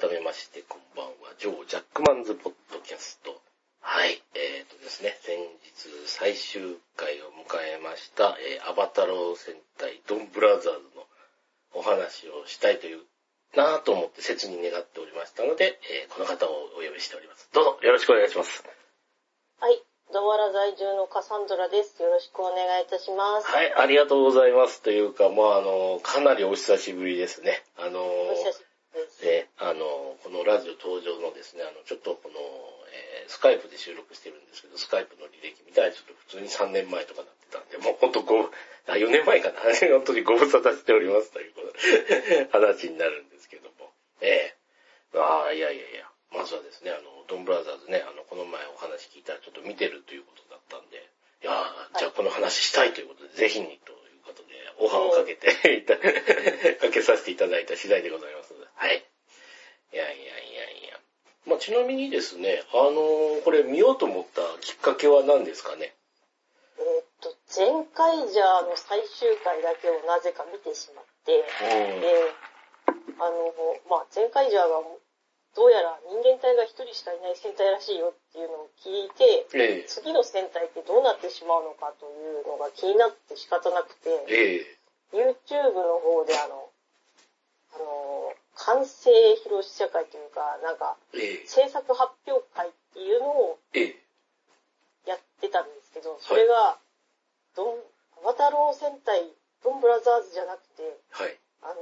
改めまして、こんばんは。ジョー・ジャックマンズ・ポッドキャスト。はい。えーとですね、先日最終回を迎えました、えーアバタロー戦隊ドンブラザーズのお話をしたいという、なぁと思って切に願っておりましたので、えーこの方をお呼びしております。どうぞよろしくお願いします。はい。ドワラ在住のカサンドラです。よろしくお願いいたします。はい、ありがとうございます。というか、まああの、かなりお久しぶりですね。あの、お久しぶりであの、このラジオ登場のですね、あの、ちょっとこの、えースカイプで収録してるんですけど、スカイプの履歴見たらちょっと普通に3年前とかなってたんで、もうほんとご、あ、4年前かな。本当にご無沙汰しておりますということで 話になるんですけども。ええああ、いやいやいや、まずはですね、あの、ドンブラザーズね、あの、この前お話聞いたらちょっと見てるということだったんで、いやーじゃあこの話したいということで、ぜひにということで、オファーをかけていた、かけさせていただいた次第でございます。はい。いやいやいやいや。まあ、ちなみにですね、あのーこれ見ようと思ったきっかけは何ですかね？えーっと、前回じゃの最終回だけをなぜか見てしまって、うん。で、あの、まあ、前回じゃが、どうやら人間体が一人しかいない戦隊らしいよっていうのを聞いて、ええ次の戦隊ってどうなってしまうのかというのが気になって仕方なくて、ええ YouTube の方であの、あの、完成披露試写会というか、なんか、ええ。制作発表会っていうのをええ。やってたんですけど、それが、ドン、アバタロー戦隊、ドンブラザーズじゃなくて、はい。あの、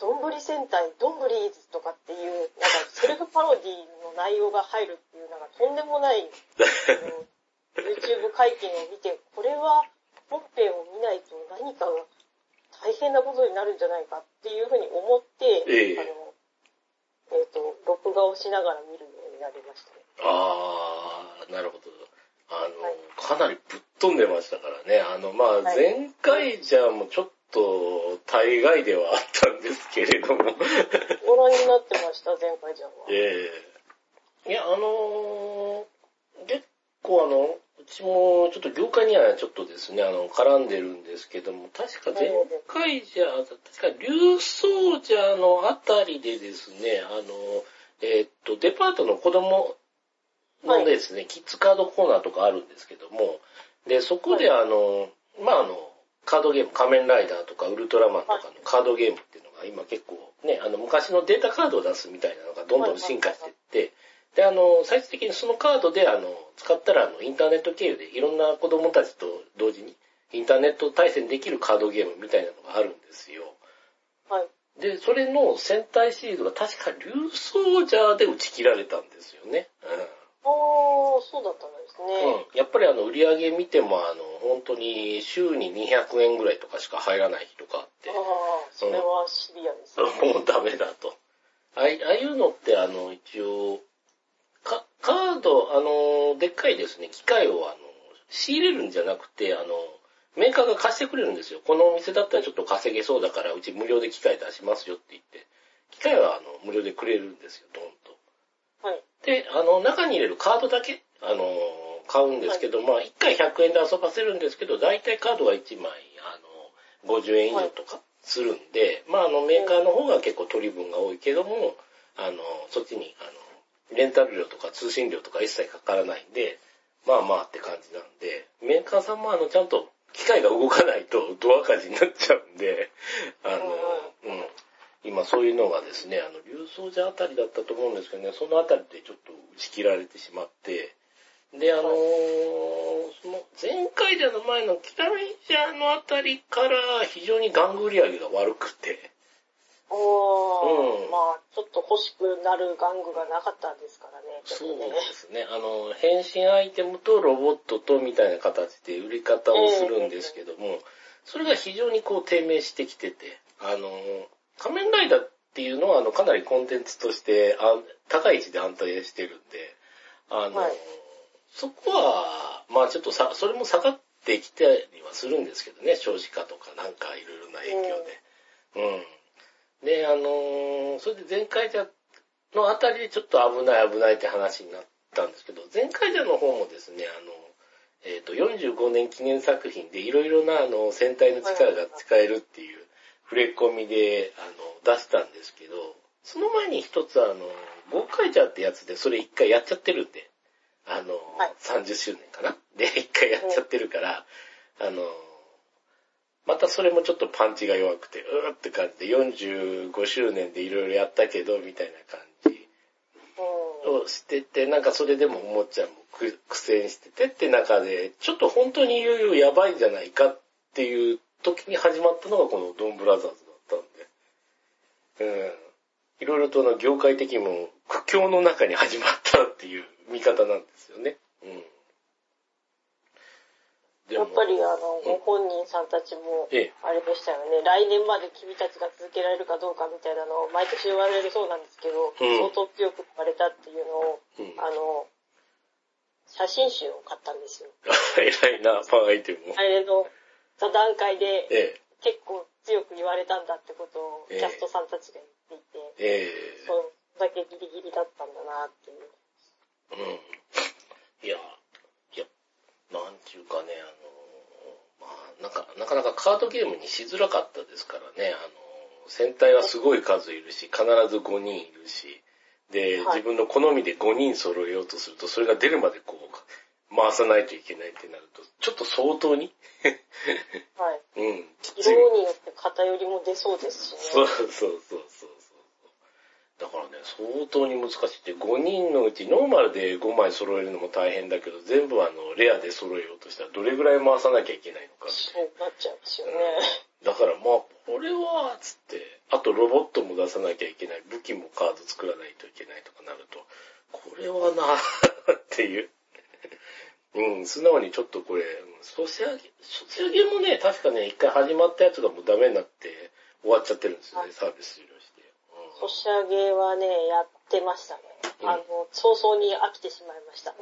ドンブリ戦隊、ドンブリーズとかっていう、なんかセルフパロディの内容が入るっていう、なんかとんでもない、YouTube 会見を見て、これは本編を見ないと何かが大変なことになるんじゃないかっていうふうに思って、ええあの、えっ、と、録画をしながら見るようになりましたね。あー、なるほど。あの、はいかなりぶっ飛んでましたからね。あの、まあ、はい前回じゃもうちょっと大概ではあったんですけれども。ご覧になってました、前回じゃんは。ええいや、あのー結構あの、うちもちょっと業界にはちょっとですね、あの、絡んでるんですけども、確か前回じゃ、確か竜奏者のあたりでですね、あの、えーっと、デパートの子供のですね、キッズカードコーナーとかあるんですけども、で、そこであの、まああの、カードゲーム、仮面ライダーとかウルトラマンとかのカードゲームっていうのが今結構ね、あの昔のデータカードを出すみたいなのがどんどん進化していって、で、あの、最終的にそのカードであの、使ったらあの、インターネット経由でいろんな子供たちと同時にインターネット対戦できるカードゲームみたいなのがあるんですよ。はい。で、それの戦隊シリーズが確か竜奏者で打ち切られたんですよね。あー、そうだったんですうん。ね。うん。やっぱりあの、売り上げ見てもあの、本当に週に200円ぐらいとかしか入らない日とかあってあ、ー、それはシビアですね。もうダメだと。ああいああいうのってあの、一応、か、カード、あの、でっかいですね、機械をあの、仕入れるんじゃなくて、あの、メーカーが貸してくれるんですよ。このお店だったらちょっと稼げそうだから、うち無料で機械出しますよって言って。機械はあの、無料でくれるんですよ、ドンと。はい。で、あの、中に入れるカードだけ、あの、買うんですけど、まあ、1回100円で遊ばせるんですけど、大体カードが1枚、あの、50円以上とかするんで、まあ、あの、メーカーの方が結構取り分が多いけども、あの、そっちに、あの、レンタル料とか通信料とか一切かからないんで、まあまあって感じなんで、メーカーさんもあの、ちゃんと機械が動かないとドア火事になっちゃうんで、あの、うん。今そういうのがですね、あの、竜奏者あたりだったと思うんですけどね、そのあたりでちょっと打ち切られてしまって、で、あのーその前回での前のキラメイジャーのあたりから非常に玩具売り上げが悪くて、おー、うんまあちょっと欲しくなる玩具がなかったんですからね。ちょそうですね、あの、変身アイテムとロボットとみたいな形で売り方をするんですけども、それが非常にこう低迷してきてて、あの、仮面ライダーっていうのはあのかなりコンテンツとしてあ高い位置で安定してるんで、あの、はいそこは、まあちょっとさ、それも下がってきたりはするんですけどね、少子化とかなんかいろいろな影響で。うん。で、あのーそれで前回じゃのあたりでちょっと危ない危ないって話になったんですけど、前回じゃの方もですね、あの、えっ、と、45年記念作品でいろいろなあの、戦隊の力が使えるっていう触れ込みで、あの、出したんですけど、その前に一つあの、ゴーカイジャーってやつでそれ一回やっちゃってるんで、あの、はい。30周年かな？で、一回やっちゃってるから、あの、またそれもちょっとパンチが弱くて、うーって感じで45周年でいろいろやったけど、みたいな感じうん。をしてて、なんかそれでもおもちゃもく苦戦しててって中で、ちょっと本当にいよいよやばいんじゃないかっていう時に始まったのがこのドンブラザーズだったんで、うん。いろいろとあの業界的にも苦境の中に始まったっていう見方なんですよね。うん。やっぱりあの、ご本人さんたちも、ええ、あれでしたよね、来年まで君たちが続けられるかどうかみたいなのを毎年言われるそうなんですけど、うん相当強く言われたっていうのを、うん。あの、写真集を買ったんですよ。偉いな、ファンアイテムを。あれの座談会でえ結構強く言われたんだってことをええキャストさんたちが言っていて、え、ええ。それだけギリギリだったんだなっていう。うん。いや、なんちゅうかね、あの、まあ、なんか、なかなかカードゲームにしづらかったですからね、あの、戦隊はすごい数いるし、必ず5人いるし、で、はい自分の好みで5人揃えようとすると、それが出るまでこう、回さないといけないってなると、ちょっと相当に、はい。うん。色によって偏りも出そうですしね。そうそうそうそう。だからね、相当に難しいって、5人のうちノーマルで5枚揃えるのも大変だけど、全部あの、レアで揃えようとしたらどれぐらい回さなきゃいけないのか。そうなっちゃいますよね。だからまあ、これは、つって、あとロボットも出さなきゃいけない、武器もカード作らないといけないとかなると、これはなっていう。うん、素直にちょっとこれ、うんソシャゲ、ソシャゲもね、確かね、一回始まったやつがもうダメになって終わっちゃってるんですよね、サービスソシャゲはね、やってましたね。うんあの、早々に飽きてしまいました。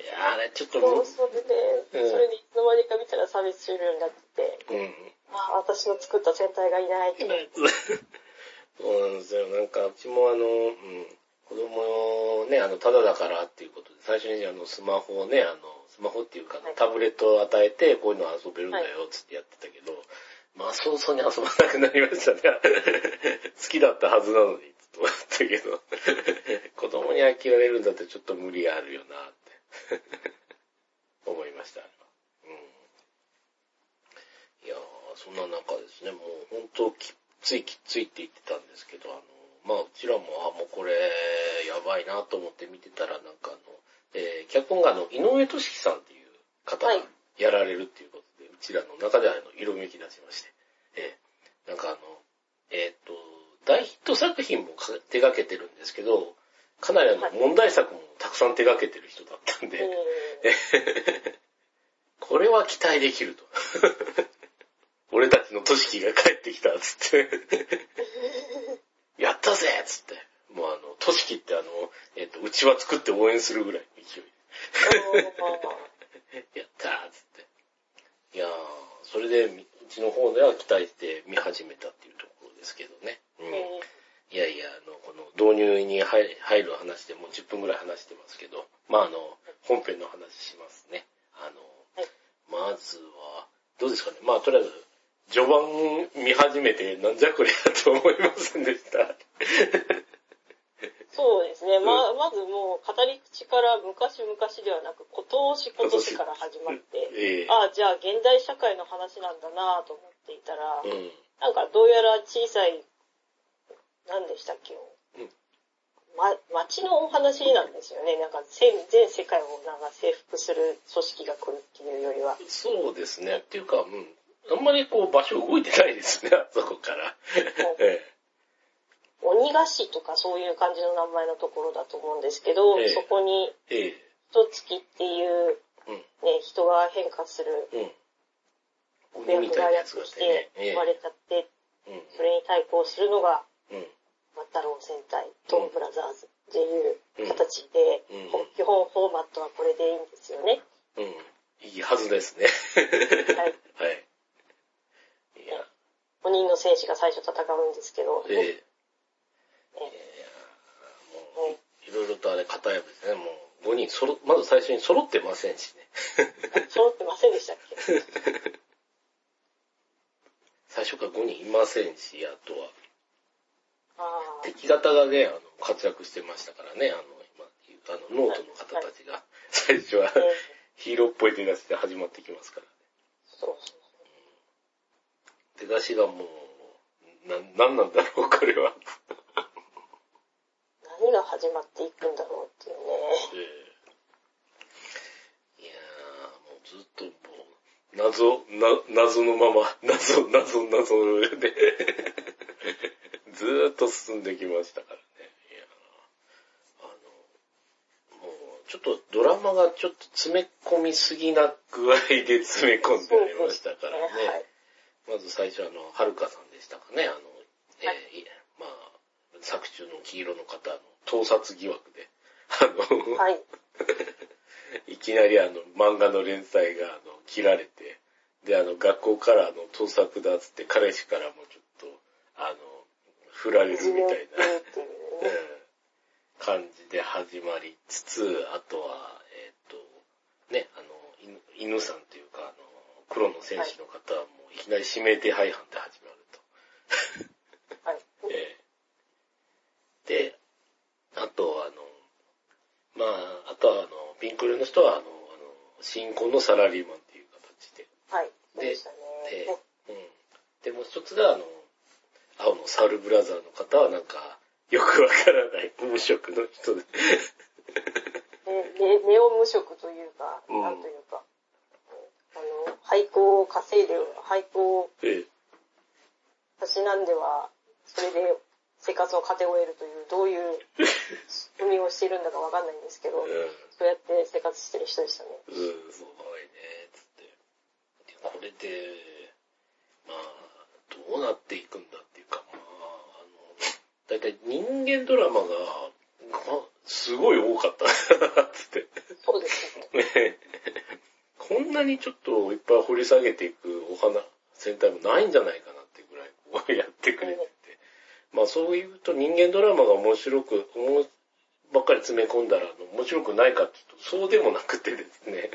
いやーあれちょっとそうもう、それで、うんそれでいつの間にか見たらサービス終了になってて、うん。ああ、私の作った戦隊がいないって。そうなんですよ。なんか、うちもあの、うん、子供をね、あの、ただだからっていうことで、最初にあの、スマホをね、あの、スマホっていうか、はいタブレットを与えて、こういうの遊べるんだよ、つってやってたけど、まあ、早々に遊ばなくなりましたね。好きだったはずなのに、と思ったけど、子供に飽きられるんだってちょっと無理があるよな、って。思いました。うん。いやー、そんな中ですね、もう本当きっついきっついって言ってたんですけど、あの、まあうちらも、あ、もうこれ、やばいなと思って見てたら、なんかあの、えー、脚本があの、井上俊樹さんっていう方がはい。やられるっていうことちらの中ではあの、色めき出しまして、えー、なんかあの、えーっと、大ヒット作品もか手掛けてるんですけど、かなりあの、はい問題作もたくさん手掛けてる人だったんで、うん これは期待できると。俺たちのトシキが帰ってきた、つって。やったぜつって。もうあの、トシキってあの、えっ、と、うちわ作って応援するぐらいの勢いで。やったーつって。いやー、それで、みうちの方では期待して見始めたっていうところですけどね。うん。えいやいや、あの、この導入に入入る話でもう10分ぐらい話してますけど、まああの、本編の話しますね。あの、はいまずは、どうですかね。まあとりあえず、序盤見始めてなんじゃこりゃと思いませんでした。そうですね。ま、まずもう語り口から昔々ではなく、今年今年から始まって、ええああ、じゃあ現代社会の話なんだなと思っていたら、うん。なんかどうやら小さい、何でしたっけ、うんま、街のお話なんですよね。なんか全全世界をなんか征服する組織が来るっていうよりは。そうですね。っていうか、うん。あんまりこう場所動いてないですね、あそこから。え鬼ヶ市とかそういう感じの名前のところだと思うんですけど、ええそこにえええ一月っていう、うん。ね、人が変化するうん。子鬼み役がやつ役してがいて生まれちゃって、えそれに対抗するのが。マッタロー戦隊、トーンブラザーズっていう形で、基本フォーマットはこれでいいんですよね。うん。いいはずですね。はい。はい。いや、5人の戦士が最初戦うんですけど、えええもう、いろいろとあれ、型破りですね。もう、5人そろ、まず最初に揃ってませんしね。揃ってませんでしたっけ？最初から5人いませんし、あとは。あ敵方がね、あの、活躍してましたからね、あの、今、あの、ノートの方たちが、最初はええヒーローっぽい出だしで始まってきますからね。そうそう出だしがもう、な、なんなんだろう、これは。何が始まっていくんだろうっていうね。ええいやー、もうずっともう、謎、な、謎のまま、謎、謎、謎で、ずーっと進んできましたからね。いやーあの、もう、ちょっとドラマがちょっと詰め込みすぎな具合で詰め込んでありましたからね。はい。まず最初あの、はるかさんでしたかね、あの、えーはいいまあ、作中の黄色の方の盗撮疑惑で、あの、はい。いきなりあの、漫画の連載が、あの、切られて、で、あの、学校からあの、盗作だっつって、彼氏からもちょっと、あの、振られるみたいな。感じで始まりつつ、あとは、えっ、と、ね、あの、犬犬さんというか、あの、黒の戦士の方はもういきなり指名手配犯で始まると。はい。ええで、あと、あの、まあ、あとは、あの、ピンク色の人は、あの、あの新婚のサラリーマンっていう形で。はい。でしたね。でね、うん。で、もう一つが、あの、青のサウルブラザーの方は、なんか、よくわからない無職の人で。ねネネオ無職というか、うんなんというか、あの、廃校を稼いで、廃校をええたしなんでは、それで生活を糧を得るという、どういう仕組みをしているんだかわかんないんですけど、そうやって生活してる人でしたね。うん、うん、すごいね、つって。でこれで、まあ、どうなっていくんだっていうか、まあ、あの、だいたい人間ドラマが、ますごい多かったな、つって。そうですね。ねこんなにちょっといっぱい掘り下げていくお花、戦隊もないんじゃないかなってぐらいこうやってくれてて。まあそういうと人間ドラマが面白く、ばっかり詰め込んだら面白くないかっていうと、そうでもなくてですね。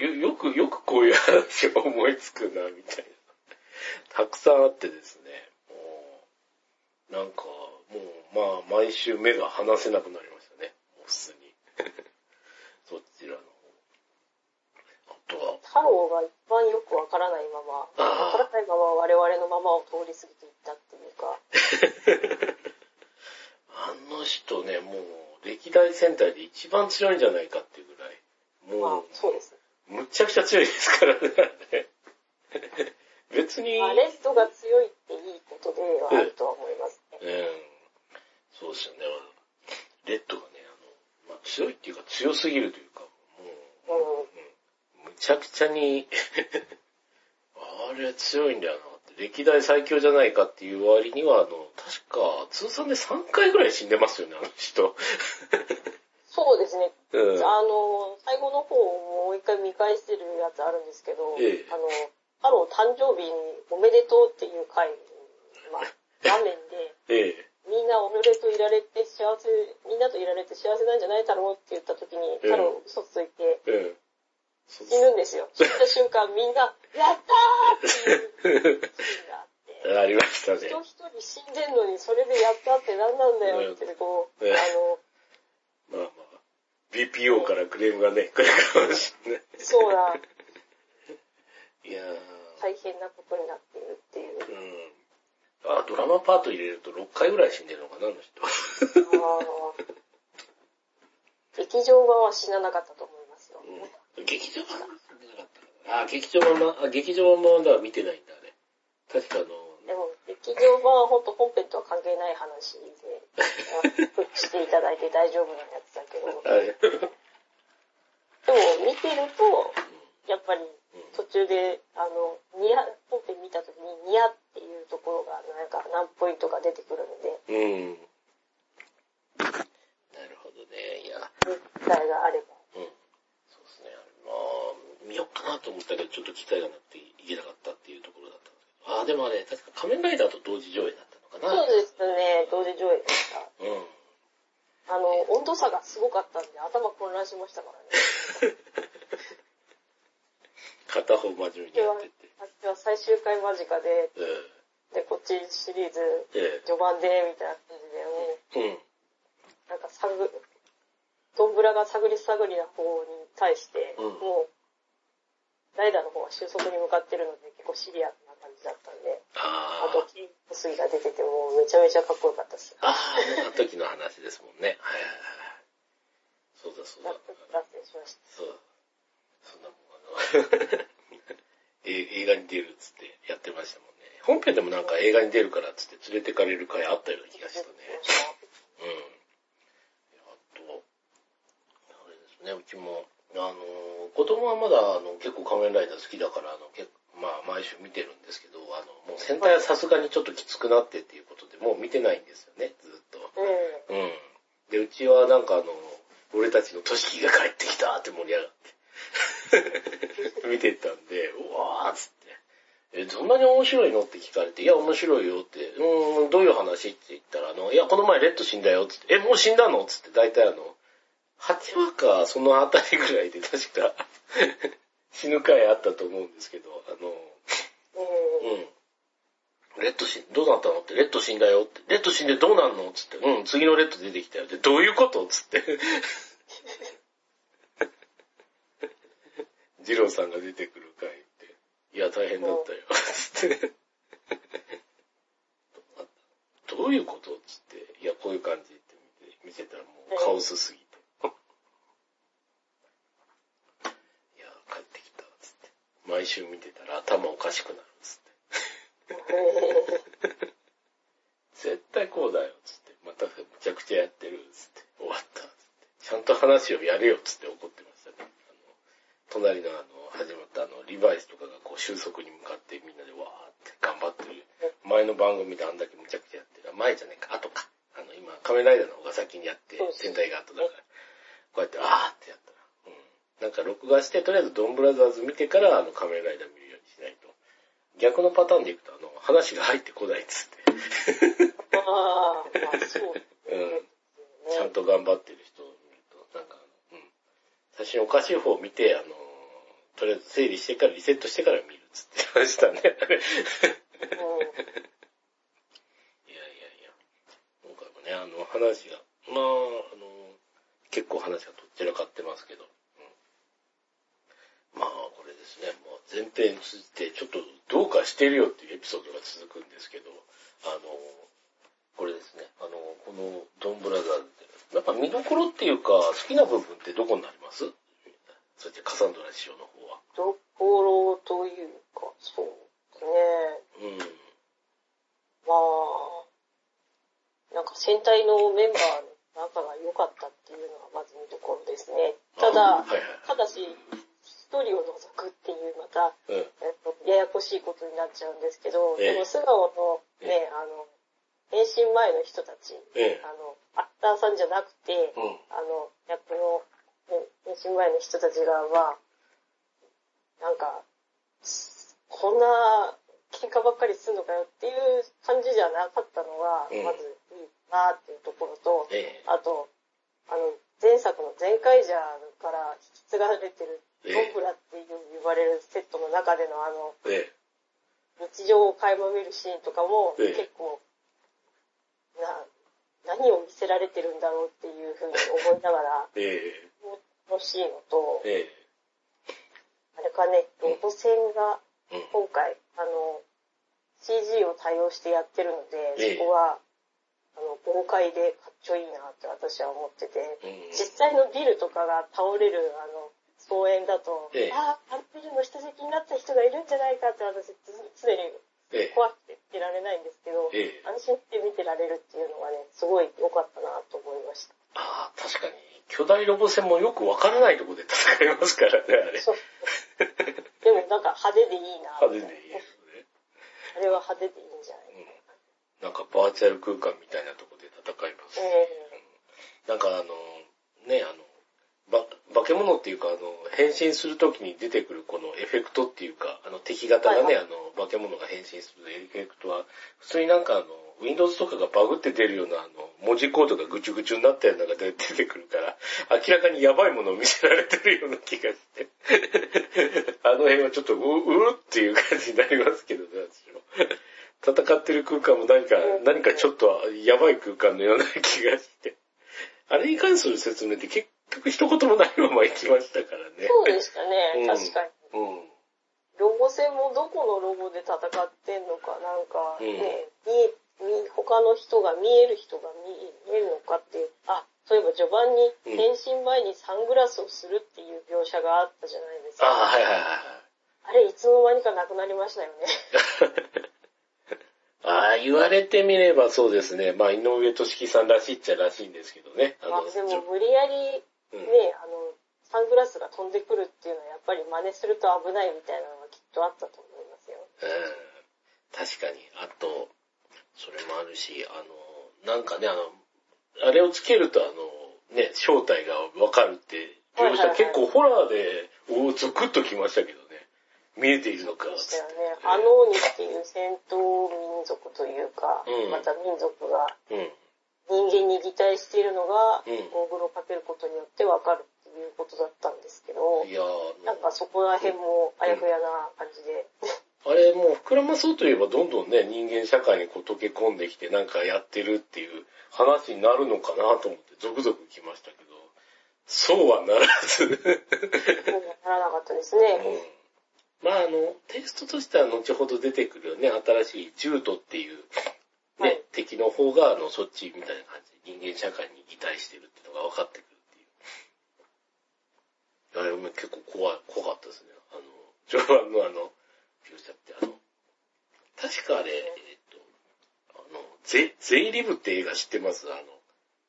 よよく、よくこういう話を思いつくな、みたいな。たくさんあってですね。もうなんか、もう、まあ、毎週目が離せなくなりましたね。もう普通に。そちらの方。あとは、太郎が一番よくわからないまま、わからないまま我々のままを通り過ぎていあの人ね、もう、歴代戦隊で一番強いんじゃないかっていうぐらい。もう、まあそうですね。むっちゃくちゃ強いですからね。別に、まあ、レッドが強いっていいことではあるとは思いますね。うん、そうですよね。レッドがね、あの、まあ、強いっていうか強すぎるというか、もう、うん。むちゃくちゃに、あれ強いんだよな。歴代最強じゃないかっていう割には、あの、確か通算で3回ぐらい死んでますよね、あの人。そうですね。うん。あの、最後の方をもう一回見返してるやつあるんですけど、ええあの、太郎誕生日におめでとうっていう回、まあ、画面で、ええ。みんな俺といられて幸せ、みんなといられて幸せなんじゃない太郎って言った時に、太郎嘘ついてうん。死ぬんですよ。死んだ瞬間みんな、やったーっていうシーンがあって、ありましたね。人一人死んでんのにそれでやったって何なんだよって、こう、うんあの、まあまあ。BPO からクレームがね、来るかもしれない。そうだ、いやー。大変なことになっているっていう。うん。あ、ドラマパート入れると6回ぐらい死んでるのかな、あの人。劇場版は死ななかったと思。うん。劇場版死んでな？かったあ、劇場版ま、あ、劇場版は見てないんだね。確かあの、でも、劇場版は本当本編とは関係ない話で、フックしていただいて大丈夫なやつだけど、あ れ。でも見てると、やっぱり途中で、あの、ニヤ、本編見た時にニヤっていうところが、なんか何ポイントか出てくるので、うん。なるほどね。いや、機会があれば。うん。そうですね。まあ、見ようかなと思ったけど、ちょっと機会がなくていけなかったっていうところだったんですけど。ああ、でもあれ、確か仮面ライダーと同時上映だったのかな。そうですね、同時上映でした。うん。あの、温度差がすごかったんで頭混乱しましたからね。片方真面目にやってて。私は最終回間近で、うん。で、こっちシリーズえ序盤で、みたいな感じで、もう、え。うん。なんか探、ドンブラが探り探りな方に対して、うんもう、ライダーの方は収束に向かってるので結構シリアスな感じだったんで、あとああ。、キープスイが出ててもうめちゃめちゃかっこよかったです。ああ、あの時の話ですもんね。はいはいはい。そうだそうだ脱線しました。そう。そんなもん、あの、え 映画に出るっつってやってましたもんね。本編でもなんか映画に出るからっつって連れてかれる回あったような気がしたね。うん。あと、あれですね、うちも、あの、子供はまだ、あの、結構仮面ライダー好きだから、あの、結構、まあ、毎週見てるんですけど、あの、もう戦隊はさすがにちょっときつくなってっていうことで、もう見てないんですよね、ずっと。えうん。で、うちはなんかあの、俺たちのトシキが帰ってきたって盛り上がって。見てたんで、うわーっつって。え、そんなに面白いの？って聞かれて、いや、面白いよって、うーん、どういう話？って言ったら、あの、いや、この前レッド死んだよっつって、え、もう死んだの？っつって、大体あの、8話か、そのあたりぐらいで確か、死ぬ回あったと思うんですけど、あの、ええうん。レッド死ん、どうなったのって、レッド死んだよって、レッド死んでどうなんのつって、うん、次のレッド出てきたよって、どういうことつって。ジローさんが出てくる回って、いや、大変だったよ。つって。どういうことつって、いや、こういう感じって見て、見せたらもうカオスすぎて。いや、帰ってきた、つって。毎週見てたら頭おかしくなる、つって。絶対こうだよ、つって。またむちゃくちゃやってる、つって。終わった、つって。ちゃんと話をやれよ、つって怒ってましたね。あの、隣のあの、始まったあの、リバイスとかがこう収束に向かってみんなでわーって頑張ってる。前の番組であんだけむちゃくちゃやってる。あ前じゃねえか、後か。あの、今、仮面ライダーの方が先にやってそうで、す戦隊が後だから。こうやって、あーってやった。なんか録画して、とりあえずドンブラザーズ見てから、あの、仮面ライダー見るようにしないと。逆のパターンでいくと、あの、話が入ってこないっつって。ああ、まあそうですうん。ね。ちゃんと頑張ってる人を見ると、なんか、うん。最初におかしい方を見て、あの、とりあえず整理してから、リセットしてから見るっつってましたね。いやいやいや。今回もね、あの、話が、まあ、あの、結構話がとっちらかってますけど、うん、まあ、これですね、もう前編通じて、ちょっとどうかしてるよっていうエピソードが続くんですけど、あの、これですね、あの、このドンブラザーズで、やっぱ見どころっていうか、好きな部分ってどこになります？そしてカサンドラ師匠の方は。ところというか、そうですね。うん。まあ、なんか戦隊のメンバーの仲が良かったっていうのがまず見どころですね。たあだ、はいはい。ただし、一人を除くっていうまた、うん。えっと、ややこしいことになっちゃうんですけど、ええでも素顔のえね、あの、変身前の人たち、ええ。あの、アクターさんじゃなくて、うん。あの、役の、ね変身前の人たちが、まあ、なんか、こんな喧嘩ばっかりすんのかよっていう感じじゃなかったのが、うんまずいいなっていうところと、ええ。あと、あの、前作の前回者から引き継がれてる、ええドンブラっていう呼ばれるセットの中でのあの、ええ。日常を垣間見るシーンとかもええ結構、な、何を見せられてるんだろうっていうふうに思いながら、ええ。楽しいのと、えあれかね、ロボ戦が。今回、あの、CG を対応してやってるので、ええそこは、あの、豪快でかっちょいいなって私は思ってて、うん。実際のビルとかが倒れる、あの、草園だと、ええああ、あのビルの下敷きになった人がいるんじゃないかって私、つ常にええ。怖くて見てられないんですけど、ええ。安心して見てられるっていうのがね、すごい良かったなと思いました。ああ、確かに。巨大ロボ戦もよくわからないところで戦いますからね、あれ。そう。でもなんか派手でいいな派手でいいですね。あれは派手でいいんじゃないうん。なんかバーチャル空間みたいなところで戦います。えなんかあの、ね、あの、ば、化け物っていうか、あの、変身するときに出てくるこのエフェクトっていうか、あの敵型がね、はいはあの、化け物が変身するエフェクトは、普通になんかあの、Windows とかがバグって出るようなあの、文字コードがぐちゅぐちゅになったようなのが出てくるから、明らかにやばいものを見せられてるような気がして。あの辺はちょっとう、うーっていう感じになりますけどね、私も。戦ってる空間も何か、何かちょっとやばい空間のような気がして。あれに関する説明って結局一言もないまま行きましたからね。そうでしたね、うん、確かに。うん。ロゴ戦もどこのロゴで戦ってんのか、なんかね、うん、見他の人が見える人が見えるのかっていう、あ、そういえば序盤に変身前にサングラスをするっていう描写があったじゃないですか。あ、はいはいはい。あれいつの間にかなくなりましたよね。ああ、言われてみればそうですね。まあ、井上俊樹さんらしいっちゃらしいんですけどね。あまあ、でも無理やりね、うん、あの、サングラスが飛んでくるっていうのはやっぱり真似すると危ないみたいなのがきっとあったと思いますよ。うん。確かに。あと、それもあるし、あの、なんかね、あの、あれをつけるとあの、ね、正体がわかるって、描写結構ホラーで、おゾクッときましたけどね。見えているのか。そうしたよね。ハノーニっていう戦闘民族というか、うん、また民族が、人間に擬態しているのが、ゴーグルをかけることによってわかるっていうことだったんですけど、いやなんかそこら辺もあやふやな感じで。あれもう膨らまそうといえばどんどんね、人間社会にこう溶け込んできてなんかやってるっていう話になるのかなと思ってゾクゾク来ましたけど、そうはならず。ならなかったですね。うんまああの、テイストとしては後ほど出てくるよね、新しいジュートっていう、ね、はい、敵の方が、あの、そっちみたいな感じで人間社会に擬態してるっていうのが分かってくるっていう。あれも結構怖い、怖かったですね。あの、序盤のあの、描写って、あの、確かあれ、えっと、あの、ゼ、ゼイリブって映画知ってます？あの、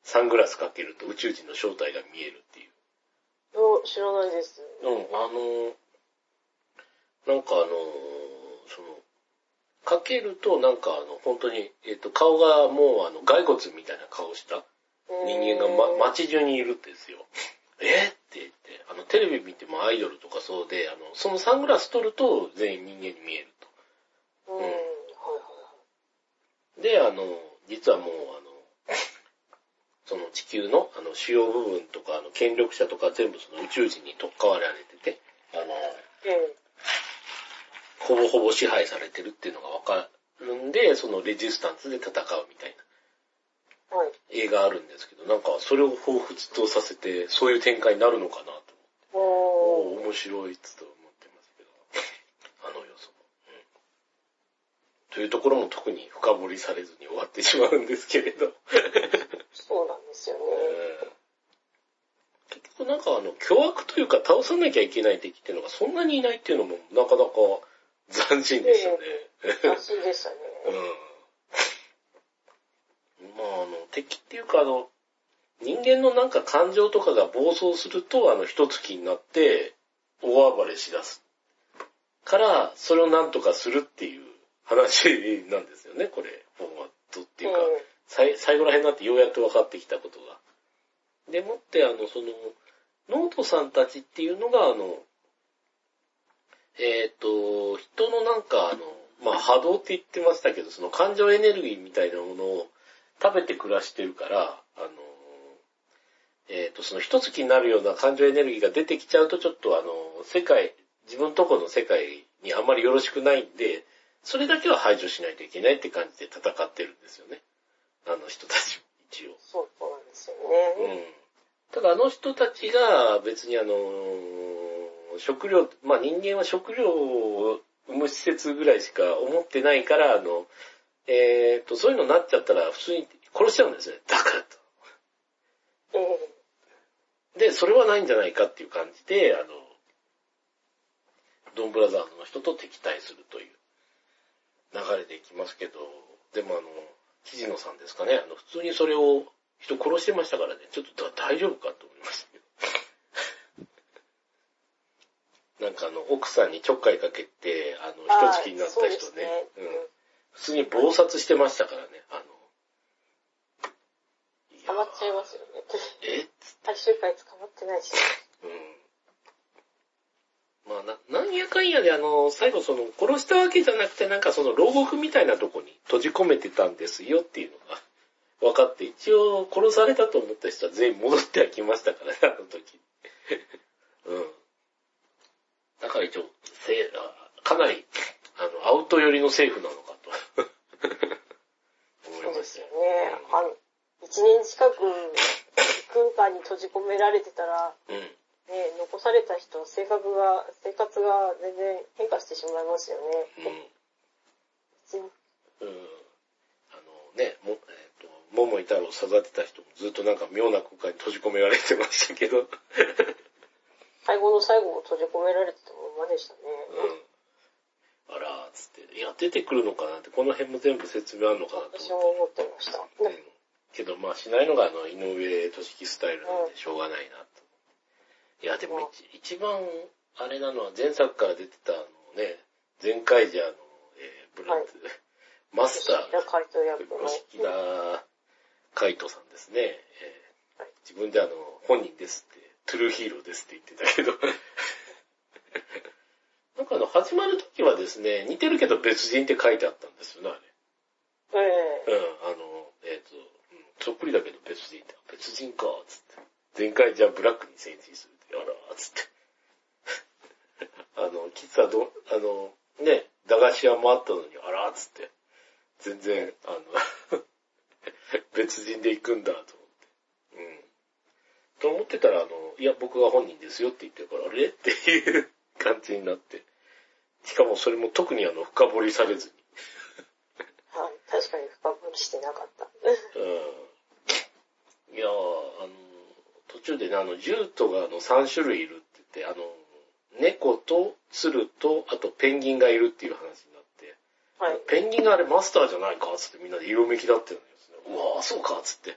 サングラスかけると宇宙人の正体が見えるっていう。知らないです。うん、あの、なんかあの、その、かけるとなんかあの、本当に、えっ、ー、と、顔がもうあの、骸骨みたいな顔した人間が、ま、街中にいるんですよ。え？って言って、あの、テレビ見てもアイドルとかそうで、あの、そのサングラス取ると全員人間に見えると。うん。はいはい。で、あの、実はもうあの、その地球のあの主要部分とか、あの権力者とか全部その宇宙人に取っ換わられてて、あの、うん、ほぼほぼ支配されてるっていうのがわかるんで、そのレジスタンスで戦うみたいな、はい、映画あるんですけど、なんかそれを彷彿とさせて、そういう展開になるのかなと思って。お面白いっつと思ってますけど、あの要素も、うん。というところも特に深掘りされずに終わってしまうんですけれど。そうなんですよね。結局なんかあの、凶悪というか倒さなきゃいけない敵っていうのがそんなにいないっていうのもなかなか斬新でしたね。斬新でしたね。うん。まあ、あの、敵っていうか、あの、人間のなんか感情とかが暴走すると、あの、一月になって、大暴れしだす。から、それをなんとかするっていう話なんですよね、これ、フォーマットっていうか、うん、最後ら辺になってようやっと分かってきたことが。でもって、あの、その、ノートさんたちっていうのが、あの、えっ、ー、と、人のなんかあの、まあ波動って言ってましたけど、その感情エネルギーみたいなものを食べて暮らしてるから、あの、えっ、ー、と、その一月になるような感情エネルギーが出てきちゃうと、ちょっとあの、世界、自分とこの世界にあんまりよろしくないんで、それだけは排除しないといけないって感じで戦ってるんですよね。あの人たち、一応。そう、そうなんですよね。うん。ただあの人たちが別にあの、食料、まあ人間は食料を生む施設ぐらいしか思ってないから、あの、えっ、と、そういうのになっちゃったら普通に殺しちゃうんですね。だからと。で、それはないんじゃないかっていう感じで、あの、ドンブラザーズの人と敵対するという流れでいきますけど、でもあの、木野さんですかね、あの、普通にそれを人殺してましたからね、ちょっと大丈夫かと思いましたけど。なんかあの、奥さんにちょっかいかけて、あの、一月になった人ね、ねうん。普通に暴殺してましたからね、あの。捕まっちゃいますよね。え？最終回捕まってないし。うん。まあな、なんやかんやであの、最後その、殺したわけじゃなくてなんかその牢獄みたいなとこに閉じ込めてたんですよっていうのが分かって、一応殺されたと思った人は全員戻ってはきましたからね、あの時。うん。だから一応、かなり、あの、アウト寄りの政府なのかと。ですよね。あの、一年近く空間に閉じ込められてたら、うん。ね、残された人、性格が、生活が全然変化してしまいますよね。うん。うん。あのね、も、えっ、と、桃井太郎を育てた人もずっとなんか妙な空間に閉じ込められてましたけど。うん。最後の最後を閉じ込められてたままでしたね。あら、つって。いや、出てくるのかなって、この辺も全部説明あるのかなと思って。私も思ってました。うん。けど、まあ、しないのが、あの、井上俊樹スタイルなんで、しょうがないなと。いや、でも一、一番、あれなのは、前作から出てた、あのね、前回じゃ、あの、えー、ブラッド、マスター、吉田海斗さんですね。えーはい自分であの、本人ですって、トゥルーヒーローですって言ってたけど。なんかあの、始まる時はですね、似てるけど別人って書いてあったんですよね、あええれ。うん、あの、えっ、と、うんそっくりだけど別人って、別人か、つって。前回じゃあブラックに戦士するって、あら、つって。あの、実はど、あの、ね、駄菓子屋もあったのに、あら、つって。全然、あの、別人で行くんだ、と思って。うん。と思ってたら、あの、いや、僕が本人ですよって言ってるから、あれ？っていう感じになって。しかもそれも特にあの、深掘りされずに。はい。確かに深掘りしてなかった。うん。いやー、あの、途中でね、あの、獣とがあの、3種類いるって言って、あの、猫と鶴と、あとペンギンがいるっていう話になって、はい。ペンギンがあれマスターじゃないかつってみんなで色めきだってるんですね。うわー、そうかつって。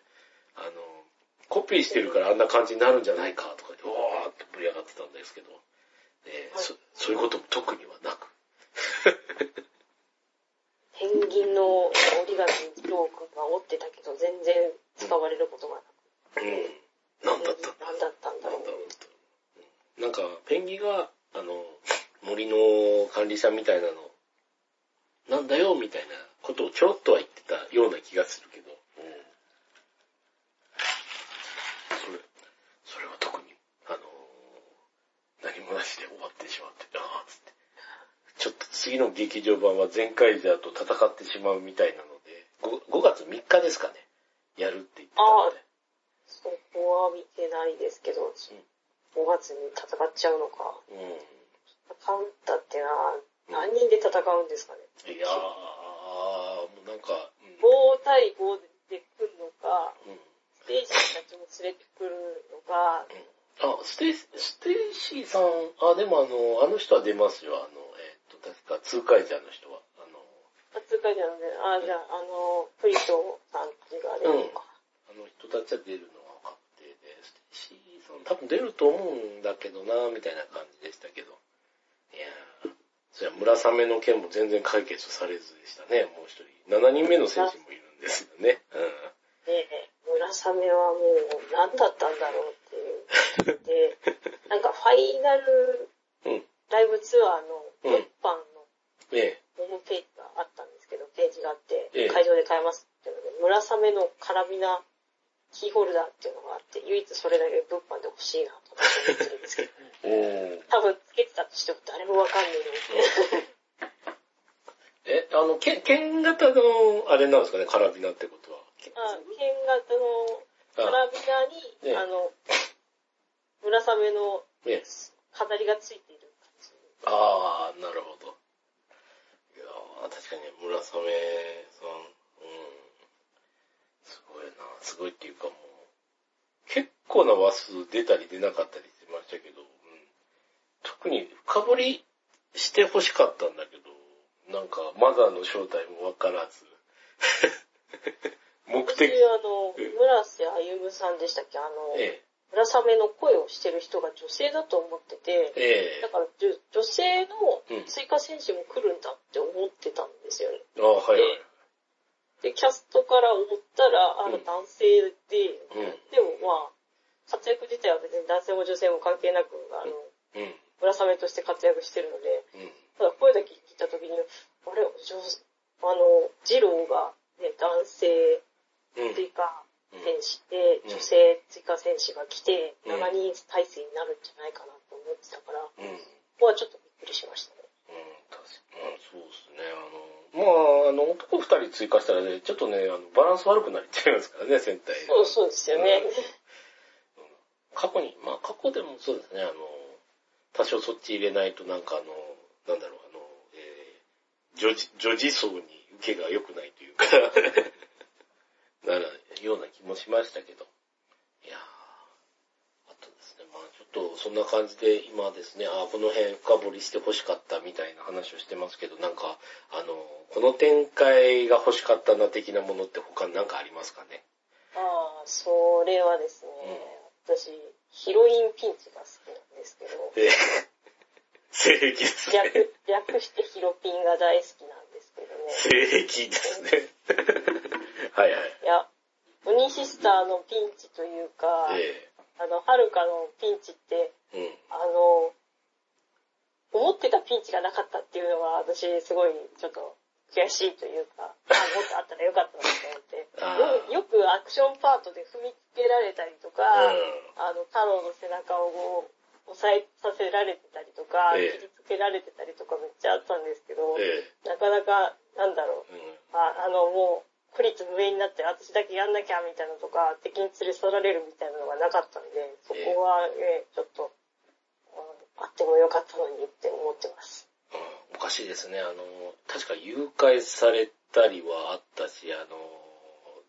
あの、コピーしてるからあんな感じになるんじゃないかとかで、うわーって盛り上がってたんですけど、そそういうことも特にはなく。ペンギンの折り紙ジョークが折ってたけど、全然使われることがなくうん。なんだったんだ何だったんだろう。なんか、ペンギンが、あの、森の管理者みたいなの、なんだよ、みたいなことをちょろっとは言ってたような気がするけど、それ、それは特に、あの、何もなしで終わってしまって、ああ、つって。ちょっと次の劇場版は前回者と戦ってしまうみたいなので、5, 5月3日ですかね、やるって言ってたので。そこは見てないですけど、5月に戦っちゃうのか。うん戦うんだってな、何人で戦うんですかね。いやー、もうなんか、うん5対5で来るのか、うんステージたちも連れてくるのか、あ、ステイ、ステイシーさん、あ、でもあの、あの人は出ますよ。あの、えっ、と、確か、通会者の人は？あの、初回じゃので、あ、じゃあ、あの、プリトさんちが出るのか。あの人たちは出るのは確定で、ステイシーさん多分出ると思うんだけどな、みたいな感じでしたけど。いやー、そりゃ村雨の件も全然解決されずでしたね、もう一人。7人目の選手もいるんですよね。うん。で、村雨はもう何だったんだろうっていう。で、なんかファイナルうん。ライブツアーの物販のええ。ホームページがあったんですけど、ページがあってええ、会場で買えますっていうので、村雨のカラビナキーホルダーっていうのがあって、唯一それだけ物販で欲しいなと思ってるんですけど、おー。多分つけてたとしても誰もわかんないので、え、あの、剣、剣型の、あれなんですかね、カラビナってことは。あ剣型のカラビナに、ええあの、村雨のええ。飾りがついて。ああ、なるほど。いやー確かに村雨さん、うん。すごいな、すごいっていうかもう、結構な話数出たり出なかったりしてましたけど、うん、特に深掘りして欲しかったんだけど、なんかマザーの正体もわからず、目的、私、あの、ええ村瀬歩さんでしたっけ？あの、え村雨の声をしてる人が女性だと思ってて、え、え。だから女性のうん。追加選手も来るんだって思ってたんですよね。え、ああ、はいはい。で、キャストから思ったら、あのうん。男性で、うん、でもまあ、活躍自体は別に男性も女性も関係なく、あの、うん、村雨として活躍してるので、うん、ただ声だけ聞いたときに、あれ、女あの、二郎が、ね、男性うん、追加うん選手で、うん女性追加選手が来て、うん7人体制になるんじゃないかなと思ってたから、こうん。こはちょっとびっくりしましたね。うん、確かに、うん、そうですね。あの、まあ、あの、男二人追加したらね、ちょっとね、あのバランス悪くなっちゃいますからね、戦隊。そうそうですよね。過去に、まあ過去でもそうですね、あの、多少そっち入れないとなんかあの、なんだろう、あの、えー、女児層に受けが良くないというかなるような気もしましたけど。いやー、あとですね、まあちょっとそんな感じで今ですね、あこの辺深掘りして欲しかったみたいな話をしてますけど、なんか、あの、この展開が欲しかったな的なものって他に何かありますかねああ、それはですね、私、ヒロインピンチが好きなんですけど、えー、性癖ですね。略、略してヒロピンが大好きなんですけどね。性癖ですね。はいはい。いや、鬼シスターのピンチというか、えあの、はるかのピンチって、えうん。あの、思ってたピンチがなかったっていうのが私すごいちょっと悔しいというか、あ、もっとあったらよかったなと思って。よよくアクションパートで踏みつけられたりとか、うんあの、太郎の背中を押さえさせられてたりとか、ええ切りつけられてたりとかめっちゃあったんですけど、えなかなか、なんだろう、えうん。ああの、もう、孤立無援になって私だけやんなきゃみたいなのとか、敵に連れ去られるみたいなのがなかったんで、そこはね、ちょっと、うんあってもよかったのにって思ってます。うんおかしいですね。あの、確か誘拐されたりはあったし、あの、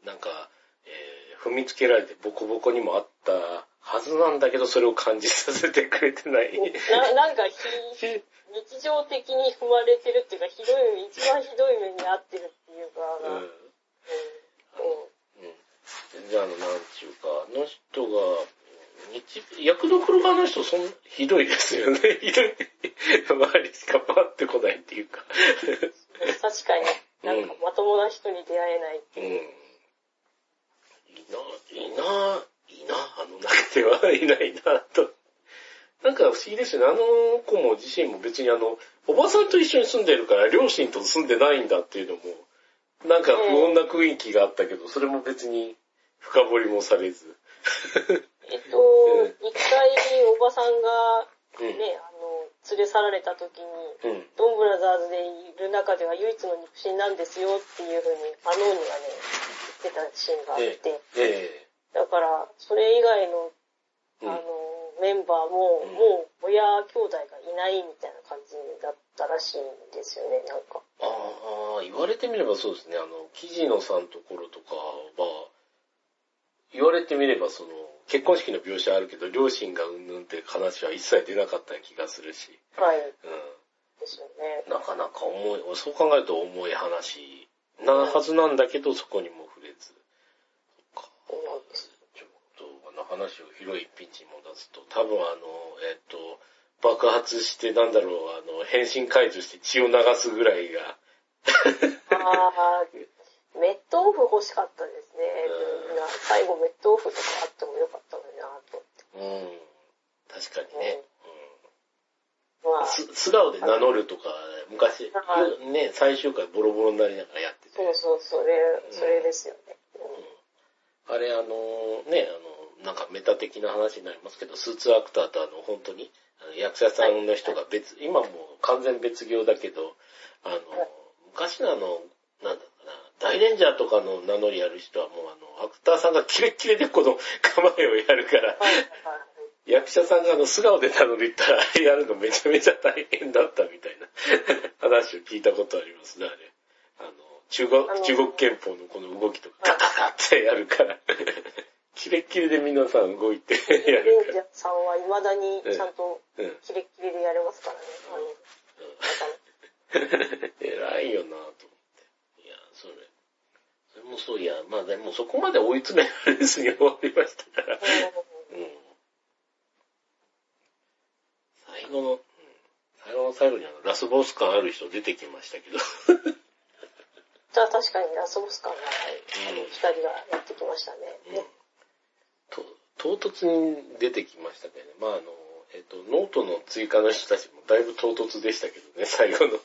なんか、えー踏みつけられてボコボコにもあったはずなんだけど、それを感じさせてくれてない。ななんかひ、日常的に踏まれてるっていうか、ひどい、一番ひどい目に遭ってるっていうか、うん。うんうん。全然あの、なんちゅうか、あの人が、日、役どころがあの人、そん、ひどいですよね。ひどい。周りしか回ってこないっていうか。確かに、なんかまともな人に出会えないってうん。いう。いいな、いいな、いいな、あの中ではいないな、と。なんか不思議ですよね。あの子も自身も別にあの、おばさんと一緒に住んでるから両親と住んでないんだっていうのも、なんか不穏な雰囲気があったけど、それも別に深掘りもされず。えっと、一回おばさんが、うん。ね、あの、連れ去られた時に、うん。ドンブラザーズでいる中では唯一の肉親なんですよっていう風に、あのーにがね、言ってたシーンがあって、えだから、それ以外の、えうんあの、メンバーも、うんもう親兄弟がいないみたいな感じだったらしいんですよね、なんか。ああ、言われてみればそうですね。あの、キジノさんところとかは、言われてみればその、結婚式の描写あるけど、両親がうんぬんって話は一切出なかった気がするし、はい。うですよね。ん。なかなか重い、そう考えると重い話なはずなんだけど、そこにも触れず。そっか。ちょっと、あの話を広いピンチに戻すと、多分あの、えっと、爆発して、なんだろう、あの、変身解除して血を流すぐらいが、あー、メットオフ欲しかったですね。うんな最後メットオフとかあってもよかったのになと。うん。確かにね。まあ、す素顔で名乗るとか、昔は、ね、最終回ボロボロになりながらやってて。そうそう、それ、それですよね。あれ、あの、ね、あの、なんかメタ的な話になりますけど、スーツアクターとあの、本当に、役者さんの人が別、今もう完全別業だけど、あの、昔のあの、なんだろうな、大レンジャーとかの名乗りやる人はもうあの、アクターさんがキレッキレでこの構えをやるから、はい、はい。役者さんがあの素顔で名乗りったら、やるのめちゃめちゃ大変だったみたいな 話を聞いたことありますね、あれ。あの、中国、中国憲法のこの動きとか、ガタガタってやるから、キレッキレで皆さん動いて やレるかンジャーさんは未だにちゃんと。キレッキレでやれますからね。偉いよなと思って。いや、それ。それもそういや、まあでもそこまで追い詰められずに終わりましたから。うん。最後の、うん最後の最後にあの、ラスボス感ある人出てきましたけど。じゃあ確かにラスボス感が、あの、うん二人がやってきましたね。うんと唐突に出てきましたけどね。まああの、えっ、と、ノートの追加の人たちもだいぶ唐突でしたけどね、最後の。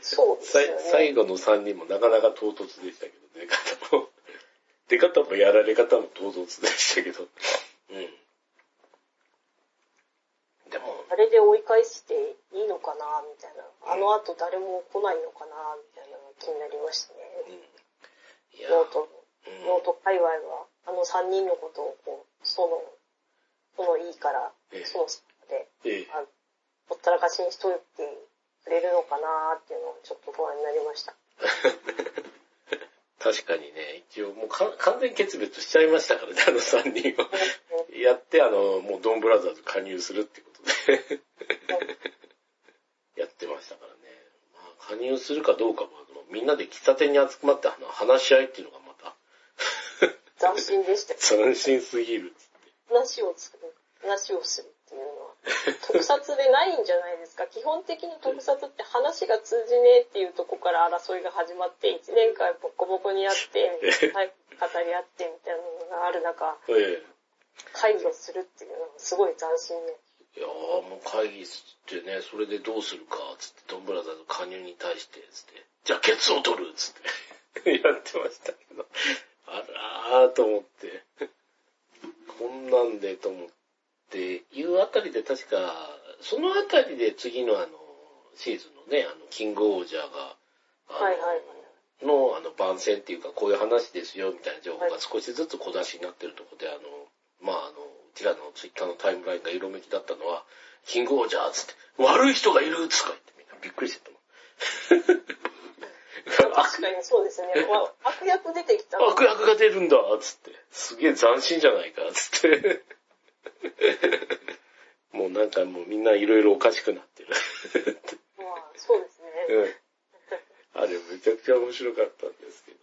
そうですね。最後の3人もなかなか唐突でしたけど、出方も、出方もやられ方も唐突でしたけど。うん。でも、あれで追い返していいのかなみたいな。あの後誰も来ないのかなみたいな気になりましたね。いや、ノート、うんノート界隈は、あの3人のことを、こう、その、そのいいからええ、そので、ええあほったらかしにしといてくれるのかなーっていうのをちょっと不安になりました。確かにね、一応もうか完全決別しちゃいましたからね、あの3人は。やって、あの、もうドンブラザーズ加入するってことで、やってましたからね。まあ、加入するかどうかも、あのみんなで喫茶店に集まってあの話し合いっていうのが斬新でしたよ。斬新すぎるっつって。話を作る、話をするっていうのは、特撮でないんじゃないですか？基本的に特撮って話が通じねえっていうとこから争いが始まって、1年間ボコボコにやって、はい、語り合ってみたいなのがある中、え会議をするっていうのはすごい斬新ね。えいやーもう会議してね、それでどうするか、つって、ドンブラザーズ加入に対して、つって、じゃあケツを取るつって、やってましたけど、あらーと思って、こんなんでと思って、いうあたりで確か、そのあたりで次のあの、シーズンのね、あの、キングオージャーが、はいはいの、あの、番宣っていうか、こういう話ですよ、みたいな情報が少しずつ小出しになってるところで、あの、まあ、あの、うちらのツイッターのタイムラインが色めきだったのは、キングオージャーつって、悪い人がいるつか言ってみんなびっくりしてたもん。確かにそうですね。わ悪役出てきたの。悪役が出るんだつって。すげえ斬新じゃないかつって。もうなんかもうみんないろいろおかしくなってる。まあ、そうですね。うんあれめちゃくちゃ面白かったんですけど。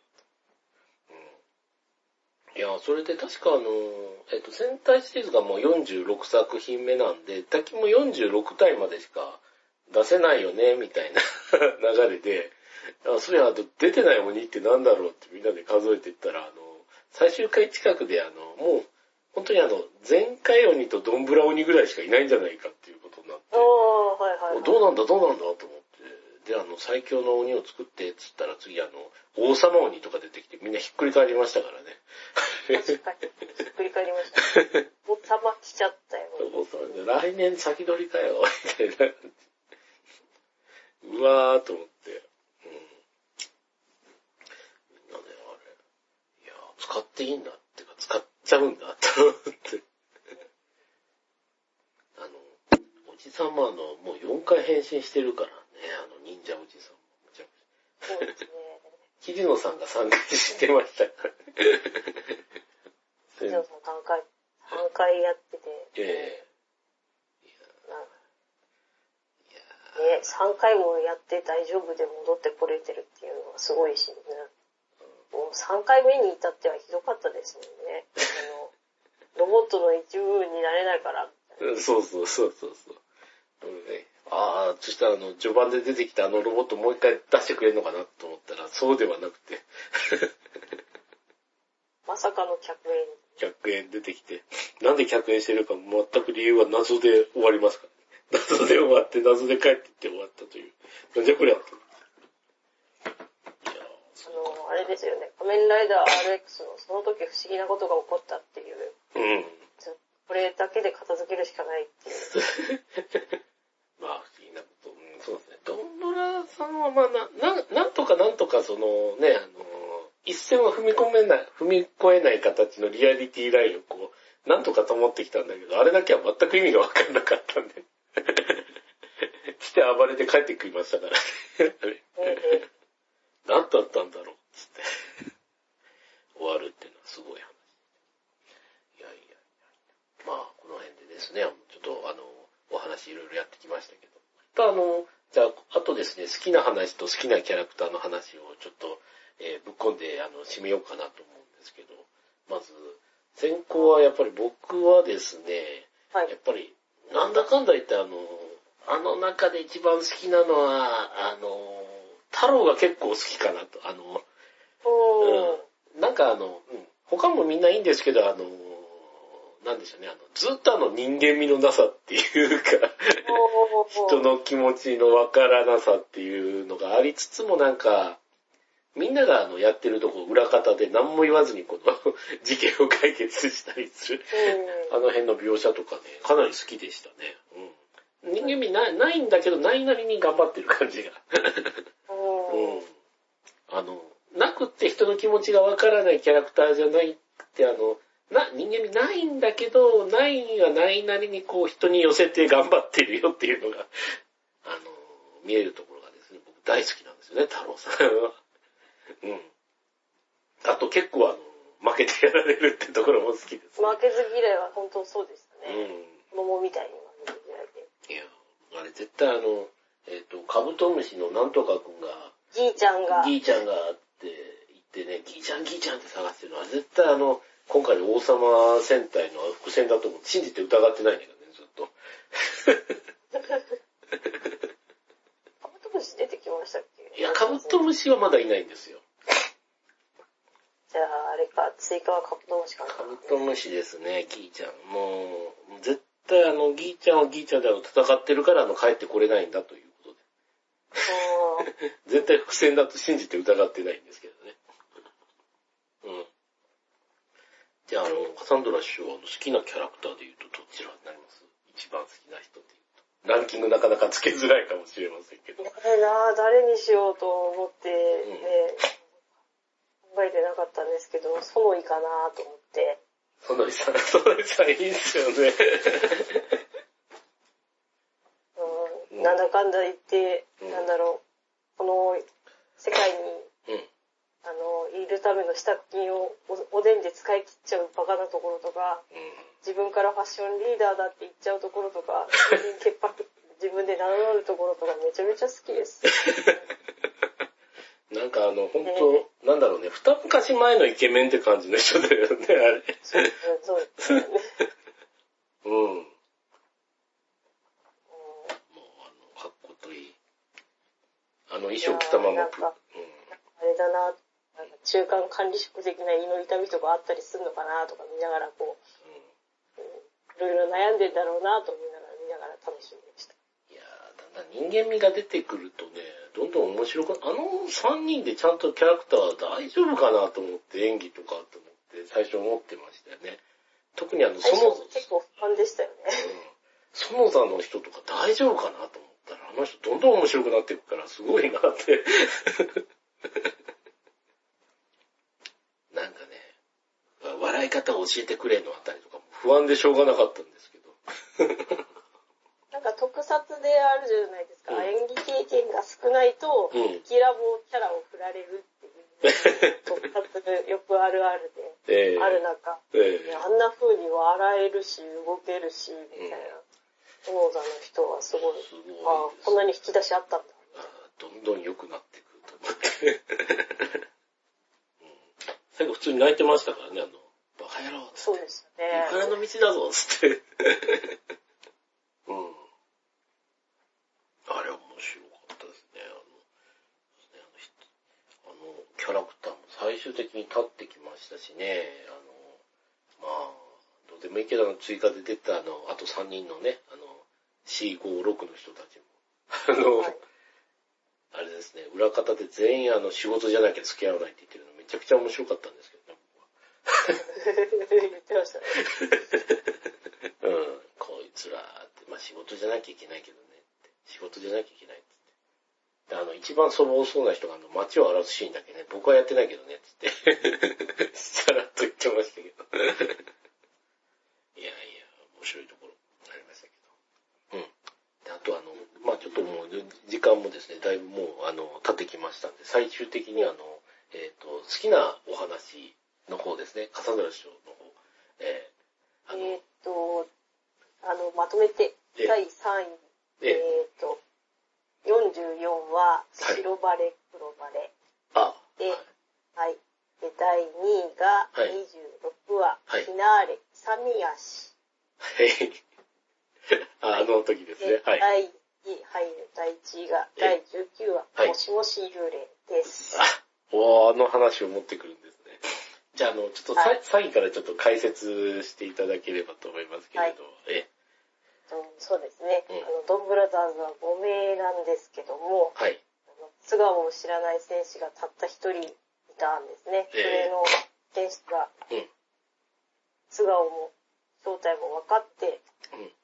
うん、いや、それで確かあの、えっと、戦隊シリーズがもう46作品目なんで、滝も46体までしか出せないよね、みたいな 流れで、あそれは出てない鬼ってなんだろうってみんなで数えていったら、あの、最終回近くであの、もう、本当にあの、前回鬼とドンブラ鬼ぐらいしかいないんじゃないかっていうことになって、ああ、はいはい、はい。どうなんだどうなんだと思って、で、あの、最強の鬼を作って、つったら次あの、王様鬼とか出てきてみんなひっくり返りましたからね。確かに。ひっくり返りました。おたまきちゃったよ。来年先取りかよ、みたいな。うわーと思って。うん。みんなね、あれ。いや、使っていいんだってか、使っちゃうんだ、と思って。あの、おじさんもあの、もう4回変身してるからね、あの、忍者おじさんも。そうですね。桐野さんが3回してましたから。藤野さん3回、3回やってて、えなんね、3回もやって大丈夫で戻ってこれてるっていうのはすごいしね。もう3回目に至ってはひどかったですもんね。あの、ロボットの一部になれないから、そうそうそうそうそう。うんね、ああ、そしたらあの、序盤で出てきたあのロボットもう一回出してくれるのかなと思ったら、そうではなくて、まさかの客演。100円出てきて、なんで100円してるか全く理由は謎で終わりますから、ね。謎で終わって、謎で帰ってって終わったという。なんじゃこりゃと。いやあの、あれですよね、仮面ライダー RX のその時不思議なことが起こったっていう、ーうん。これだけで片付けるしかないっていう。まあ、不思議なこと。うん、そうですね。ドンブラさんはまあな、な、なんとかなんとかそのね、あの、一線は踏み込めない、踏み越えない形のリアリティラインをこう、なんとか保ってきたんだけど、あれだけは全く意味がわかんなかったんで。来て暴れて帰ってきましたから。何だったんだろうっつって。終わるっていうのはすごい話。いやいやいや。まあ、この辺でですね、ちょっとあの、お話いろいろやってきましたけど。とあの、じゃあ、あとですね、好きな話と好きなキャラクターの話をちょっと、えーぶっ込んで、あの、締めようかなと思うんですけど、まず、先行はやっぱり僕はですね、はいやっぱり、なんだかんだ言ってあの、あの中で一番好きなのは、あの、太郎が結構好きかなと。あの。うん、なんかあの、うん、他もみんないいんですけど、あの、なんでしょうね、あの、ずっとあの人間味のなさっていうか、人の気持ちのわからなさっていうのがありつつもなんか、みんながあのやってるとこ裏方で何も言わずにこの事件を解決したりする、うん。あの辺の描写とかね、かなり好きでしたね。うん。人間味ないないんだけど、ないなりに頑張ってる感じが。おーうん。持ちがわからないキャラクターじゃないって、あの、な、人間味ないんだけど、ないにはないなりにこう人に寄せて頑張ってるよっていうのが、あの、見えるところがですね、僕大好きなんですよね、太郎さんは。うん。あと結構あの、負けてやられるってところも好きです、負けず嫌いは本当そうでしたうね。ん。桃みたいに負けず嫌いで。いや、あれ絶対あの、えっ、と、カブトムシのなんとかくんが、じいちゃんが、ギーちゃんがって言ってね、ギーちゃんギーちゃんって探してるのは絶対あの、今回の王様戦隊の伏線だと思って信じて疑ってないんだけどね、ずっと。カブトムシ出てきましたっけ？いや、カブトムシはまだいないんですよ。じゃあ、あれか、追加はカブトムシかな。カブトムシですね、ギーちゃん。もう、絶対あの、ギーちゃんはギーちゃんであの、戦ってるからあの、帰ってこれないんだということで。う ん絶対伏線だと信じて疑ってないんですけどね。うん。じゃあ、あの、カサンドラ師匠は好きなキャラクターで言うとどちらになります？一番好きな人って言うと。ランキングなかなかつけづらいかもしれませんけど。あれな誰にしようと思って、ね、考えてなかったんですけど、ソノイかなと思って。そのりさん、そのりさんいいっすよね。うん、なんだかんだ言って、うんなんだろう、この世界に、うん。あの、いるための支度金をおおでんで使い切っちゃうバカなところとか、自分からファッションリーダーだって言っちゃうところとか、自分潔白自分で名乗るところとかめちゃめちゃ好きです。なんかあの、本当なんだろうね、二昔前のイケメンって感じの人だよね、あれ。そうそうですよね。うん。もううんあの、かっこといい。あ衣装着たまま、なんかあれだな、なんか中間管理職的な胃の痛みとかあったりするのかなとか見ながらこう、いろいろ悩んでんだろうなと思いながら見ながら楽しみでした。いやだんだん人間味が出てくるとね、どんどん面白く、あの3人でちゃんとキャラクター大丈夫かなと思って、演技とかと思って最初思ってましたよね。特にあの、その、結構不安でしたよね。その座の人とか大丈夫かなと思ったら、あの人どんどん面白くなっていくからすごいなって。なんかね、笑い方を教えてくれのあたりとかも不安でしょうがなかったんですけど。なんか特撮であるじゃないですか、うん演技経験が少ないと、うんキラボキャラを振られるっていう、特撮よくあるあるで、ええある中、ええあんな風に笑えるし、動けるし、みたいな。王座の人はすごい、すごいあこんなに引き出しあったんだ。どんどん良くなってくると思って。うん最後普通に泣いてましたからね、あの、バカ野郎って。そうですよね。床の道だぞ、つって。うん。あれ面白かったですね。あの、あのキャラクターも最終的に立ってきましたしね、あの、まあ、どうでもいいけど、追加で出たあの、あと3人のね、あの、C56 の人たちも、あの、はいあれですね、裏方で全員あの、仕事じゃなきゃ付き合わないって言ってるのめちゃくちゃ面白かったんですけどね、僕は。言ってましたね。うん、こいつらって、まあ仕事じゃなきゃいけないけどねって、仕事じゃなきゃいけないって言って。であの、一番粗暴そうな人があの、街を荒らすシーンだけね、僕はやってないけどねって言って、さらっと言ってましたけど。いやいや、面白いところありましたけど。うん。で、あとあの、まあちょっともう、時間もですね、だいぶもう、あの、経ってきましたんで、最終的にあの、えっ、と、好きなお話の方ですね、笠村師匠の方、えーあの、えーっと、あの、まとめて、ええ第3位、ええーっと、44は、はい白バレ、黒バレ。あ、で、はい。で、第2位が、はい26話、はいフィナーレ、サミヤシ。はい。ああの時ですねで、。はい。第1位、はい、第1位が、え第19話、はいもしもし幽霊です。あ、おーあの話を持ってくるんですね。じゃあ、あの、ちょっとさ、はい詐欺からちょっと解説していただければと思いますけれど、え、うんそうですね。うんあの、ドンブラザーズは5名なんですけども、はい。あの素顔を知らない選手がたった一人いたんですね。そええれの選手がうん。素顔も正体も分かって、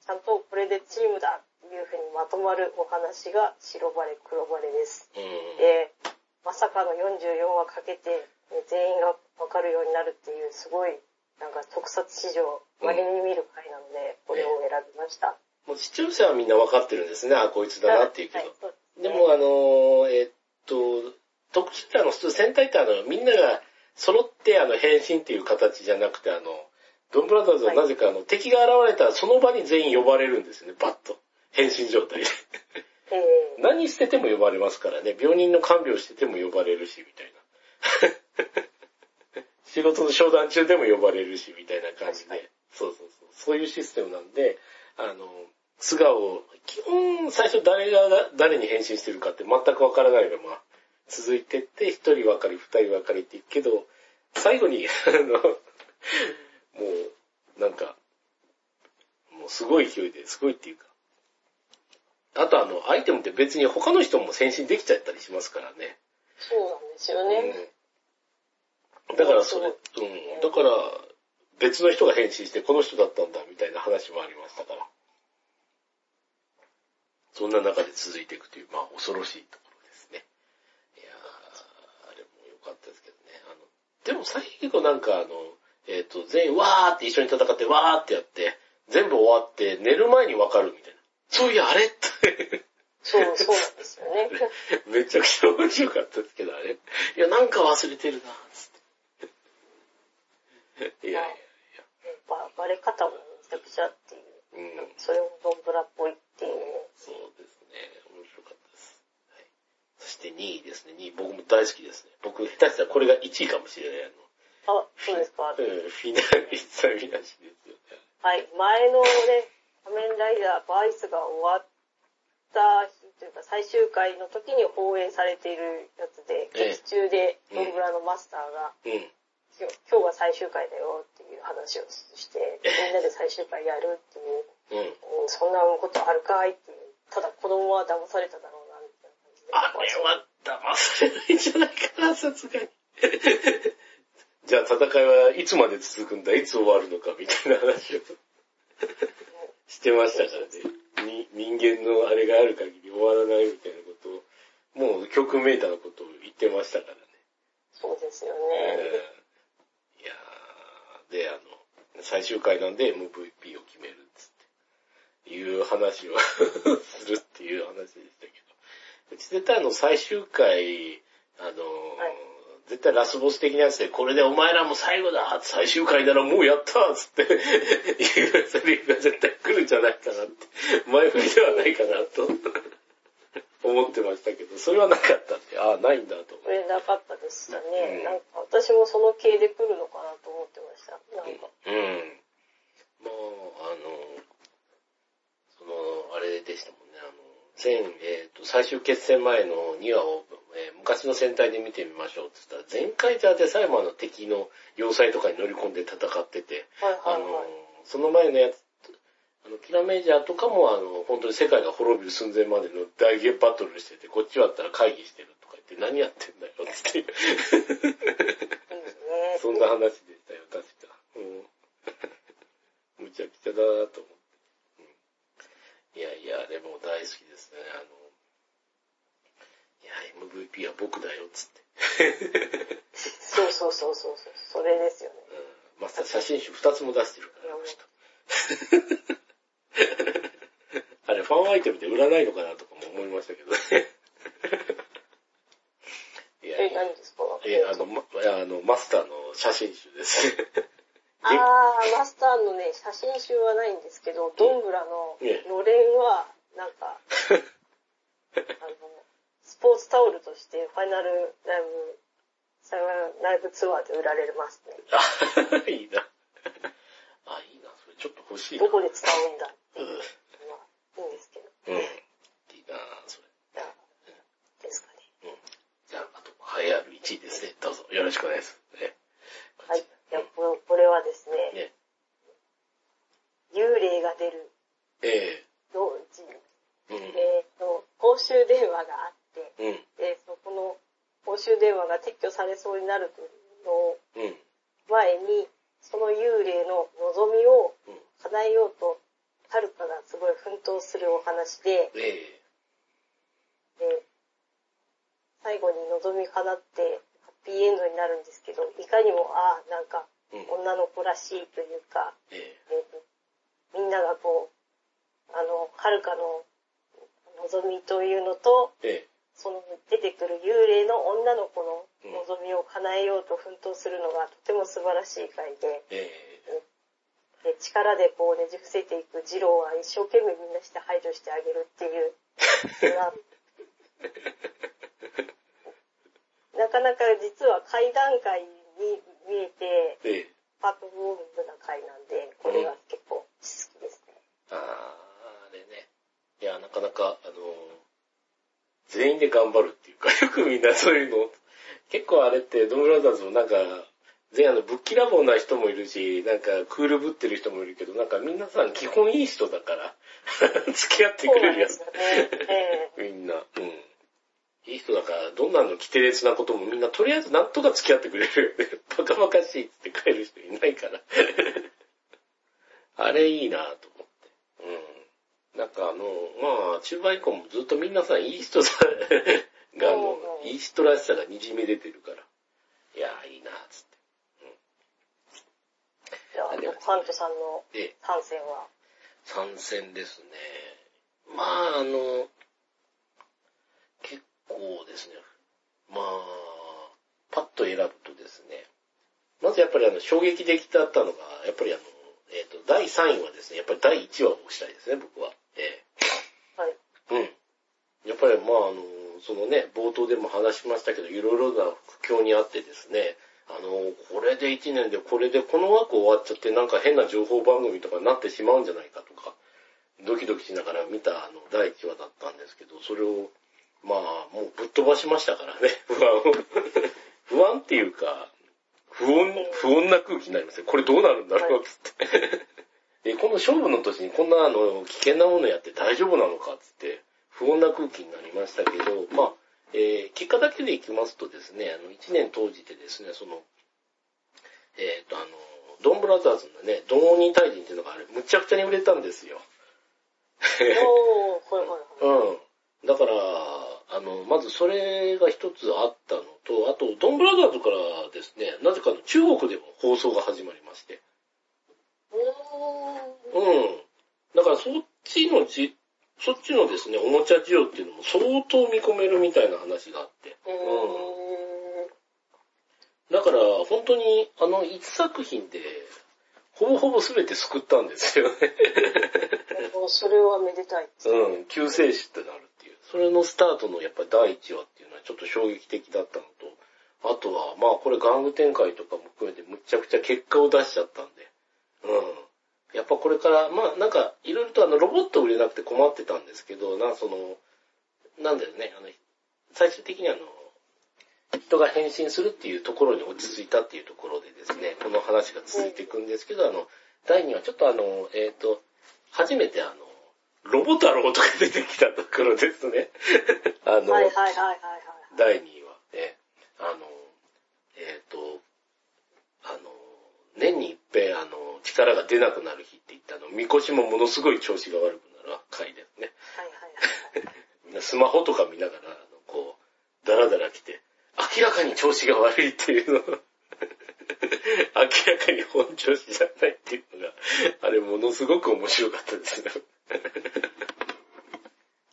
ちゃんとこれでチームだっていうふうにまとまるお話が白バレ黒バレです。うん。で、まさかの44話かけて全員がわかるようになるっていう、すごい、なんか特撮史上、稀に見る回なので、これを選びました。もう視聴者はみんなわかってるんですね。あ、こいつだなっていうけど。でもあのーえっと、特殊ってあの、普通戦隊ってあの、みんなが揃ってあの、変身っていう形じゃなくてあの、ドンブラザーズはなぜかあの、敵が現れたらその場に全員呼ばれるんですよね、バッと。変身状態で。えー何してても呼ばれますからね。病人の看病してても呼ばれるし、みたいな。仕事の商談中でも呼ばれるし、みたいな感じで。そうそうそう。そういうシステムなんで、あの、素顔を、基本最初誰が誰に変身してるかって全くわからないまま続いてって、一人分かり、二人分かりっていくけど、最後に、あの、もう、なんか、もうすごい勢いで、すごいっていうか、あとあの、アイテムって別に他の人も変身できちゃったりしますからね。そうなんですよね。うんだからそれ、うん、だから別の人が変身してこの人だったんだみたいな話もありましたから。そんな中で続いていくという、まあ恐ろしいところですね。いやー、あれも良かったですけどね。あの、でも最後なんかあの、えっ、と、全員わーって一緒に戦ってわーってやって、全部終わって寝る前にわかるみたいな。そういや、あれって。そう、そうなんですよね。めちゃくちゃ面白かったですけど、あれ。いや、なんか忘れてるな、つって。いやいやいばバレ方もめちゃくちゃっていう。や。うん。それもドンブラっぽいっていう。そうですね。面白かったです。はい。そして2位ですね。2位、僕も大好きですね。僕、下手したらこれが1位かもしれない。あ、そうですかうん、フィナーレ一切見なしですよね。はい。前のね、仮面ライダーバイスが終わった日というか最終回の時に放映されているやつで、ええ劇中でドンブラのマスターが、うん。今日が最終回だよっていう話をして、みんなで最終回やるっていう、うん。うん、そんなことあるかいっていう、ただ子供は騙されただろうな、みたいな感じで。あれは騙されないんじゃないかな、さすがに。じゃあ戦いはいつまで続くんだ、いつ終わるのか、みたいな話をしてましたからね。に人間のあれがある限り終わらないみたいなことを、もう曲メーターのことを言ってましたからね。そうですよね。えーいやーで、あの、最終回なんで MVP を決めるっつって、いう話を するっていう話でしたけど、うち絶対あの最終回、あの、はい絶対ラスボス的なやつで、これでお前らも最後だ最終回ならもうやったっつって、いうセリフが絶対来るんじゃないかなって、前振りではないかなと 思ってましたけど、それはなかったって、ああ、ないんだと思これなかったでしたね。うんなんか私もその系で来るのかなと思ってました。なんか。うん。まあ、あの、その、あれでしたもん前、えっ、と、最終決戦前の2話を、えー昔の戦隊で見てみましょうって言ったら、前回じゃでさえもあの敵の要塞とかに乗り込んで戦ってて、はいはいあのはい。、その前のやつ、あの、キラメジャーとかもあの、本当に世界が滅びる寸前までの大ゲバトルしてて、こっちはあったら会議してるとか言って、何やってんだよって。いいですね。そんな話でしたよ、確か。うん。むちゃくちゃだなと思って。うん、いやいや、でも大好きですね。あの、いや、MVP は僕だよ、つって。そうそうそうそうそう。それですよね。うん。まさ写真集2つも出してるから、あの人。あれ、ファンアイテムで売らないのかなとかも思いましたけどね。い やえ、何ですか？えあの、ま、あの、マスターの写真集ですね。あー、マスターのね、写真集はないんですけど、ドンブラのええのれんは、なんか、あの、スポーツタオルとしてファイナルライブ、サイライブツアーで売られますね。あ、いいな。あ、いいな。それちょっと欲しいな。どこで使うんだってうん。いうのはいいんですけど、うん。いいなそれ。じゃあですかね。うん。じゃあ、あと、栄えある1位ですね。どうぞ。よろしくお願いします。ね。はい。じゃあここれはですね、ね。幽霊が出るえの時に、えうん。えっ、と、公衆電話があって、うん。で、そこの公衆電話が撤去されそうになるというん。前に、その幽霊の望みをうん。叶えようと、はるかがすごい奮闘するお話で、えで最後に望み叶って、ッピーエンドになるんですけど、いかにも、ああ、なんか、うん。女の子らしいというか、えええーとみんながこう、あの、はるかの望みというのと、ええその出てくる幽霊の女の子のうん望みを叶えようと奮闘するのがとても素晴らしい回で、えで力でこうねじ伏せていく二郎は一生懸命みんなして排除してあげるっていう、な なかなか実は階段階に見えて、えええパートウォーミングな回なんで、これは結構好きですね。ああ、あれね。いや、なかなか、あの、全員で頑張るっていうか、よくみんなそういうの、結構あれって、ドンブラザーズもなんか、全員あの、ぶっきらぼうな人もいるし、なんか、クールぶってる人もいるけど、なんか皆さん基本いい人だから、付き合ってくれるやつ。ね。え みんな、うん。いい人だから、どんなの規定列なこともみんなとりあえずなんとか付き合ってくれるよね。バカバカしいって帰る人いないから。あれいいなと思って。うん。なんかあの、まあ、中盤以降もずっと皆さんいい人さが、あのう、んいい人らしさがにじみ出てるから。いやいいなつっじゃあ、ドカントさんので、参戦は。参戦ですね。まあ、あの、結構ですね、まあ、パッと選ぶとですね、まずやっぱりあの、衝撃的だったのが、やっぱりあの、えっ、と、第3位はですね、やっぱり第1話を押したいですね、僕は。えはい。えうん。やっぱりまああの、そのね、冒頭でも話しましたけど、いろいろな苦境にあってですね、あの、これで1年で、これでこの枠終わっちゃって、なんか変な情報番組とかになってしまうんじゃないかとか、ドキドキしながら見たあの、第1話だったんですけど、それを、まあ、もうぶっ飛ばしましたからね、不安を。不安っていうか、不穏、不穏な空気になりますね。これどうなるんだろう、つって。え、この勝負の年にこんなあの、危険なものやって大丈夫なのか、つって、不穏な空気になりましたけど、まあ、えー結果だけでいきますとですね、あの、1年通じてですね、その、えっ、と、あの、ドンブラザーズのね、ドンオニー大臣っていうのがあれ、むちゃくちゃに売れたんですよ。おー、はいはいはい。うん。だから、あの、まずそれが一つあったのと、あと、ドンブラザーズからですね、なぜかの中国でも放送が始まりまして。うーん。うん。だからそっちのじ、そっちのですね、おもちゃ需要っていうのも相当見込めるみたいな話があって。えだから、本当に、あの一作品で、ほぼほぼ全て救ったんですよね。ー、もうそれはめでたいです。うん、救世主ってなるっていう。それのスタートのやっぱり第1話っていうのはちょっと衝撃的だったのと、あとは、まあこれ玩具展開とかも含めてむちゃくちゃ結果を出しちゃったんで、うん。やっぱこれから、まあなんか、いろいろとあのロボット売れなくて困ってたんですけど、な、その、なんだよね、あの、最終的にあの、人が変身するっていうところに落ち着いたっていうところでですね、この話が続いていくんですけど、あの、第2話、ちょっとあの、えっ、と、初めてあの、ロボ太郎とか出てきたところですね。あの。第2話、ね、あの、えっ、と、あの、年に一遍、あの、力が出なくなる日って言ったの、みこしもものすごい調子が悪くなる回ですね。はいはいはい。みんなスマホとか見ながら、あのこう、ダラダラ来て、明らかに調子が悪いっていうのを 明らかに本調子じゃないっていうのが、あれものすごく面白かったですね。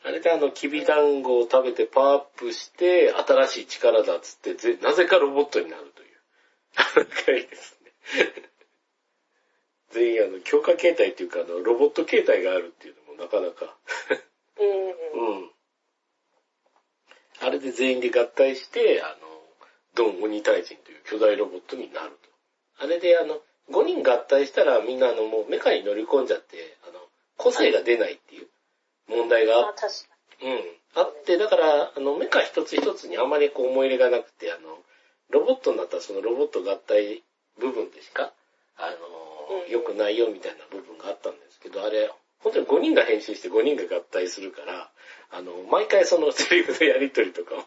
あれであの、きび団子を食べてパワーアップして、新しい力だっつって、ぜなぜかロボットになるという、あの回ですね。全員あの、強化形態っていうか、あの、ロボット形態があるっていうのもなかなかえー、うん。あれで全員で合体して、あの、ドン鬼退人という巨大ロボットになると。あれであの、5人合体したらみんなあの、もうメカに乗り込んじゃって、あの、個性が出ないっていう問題があまあ確かうん。あって、だから、あの、メカ一つ一つにあまりこう思い入れがなくて、あの、ロボットになったらそのロボット合体しか、あの、うん良くないよみたいな部分があったんですけど、あれ、本当に5人が変身して5人が合体するから、あの、毎回そのセリフのやりとりとかを、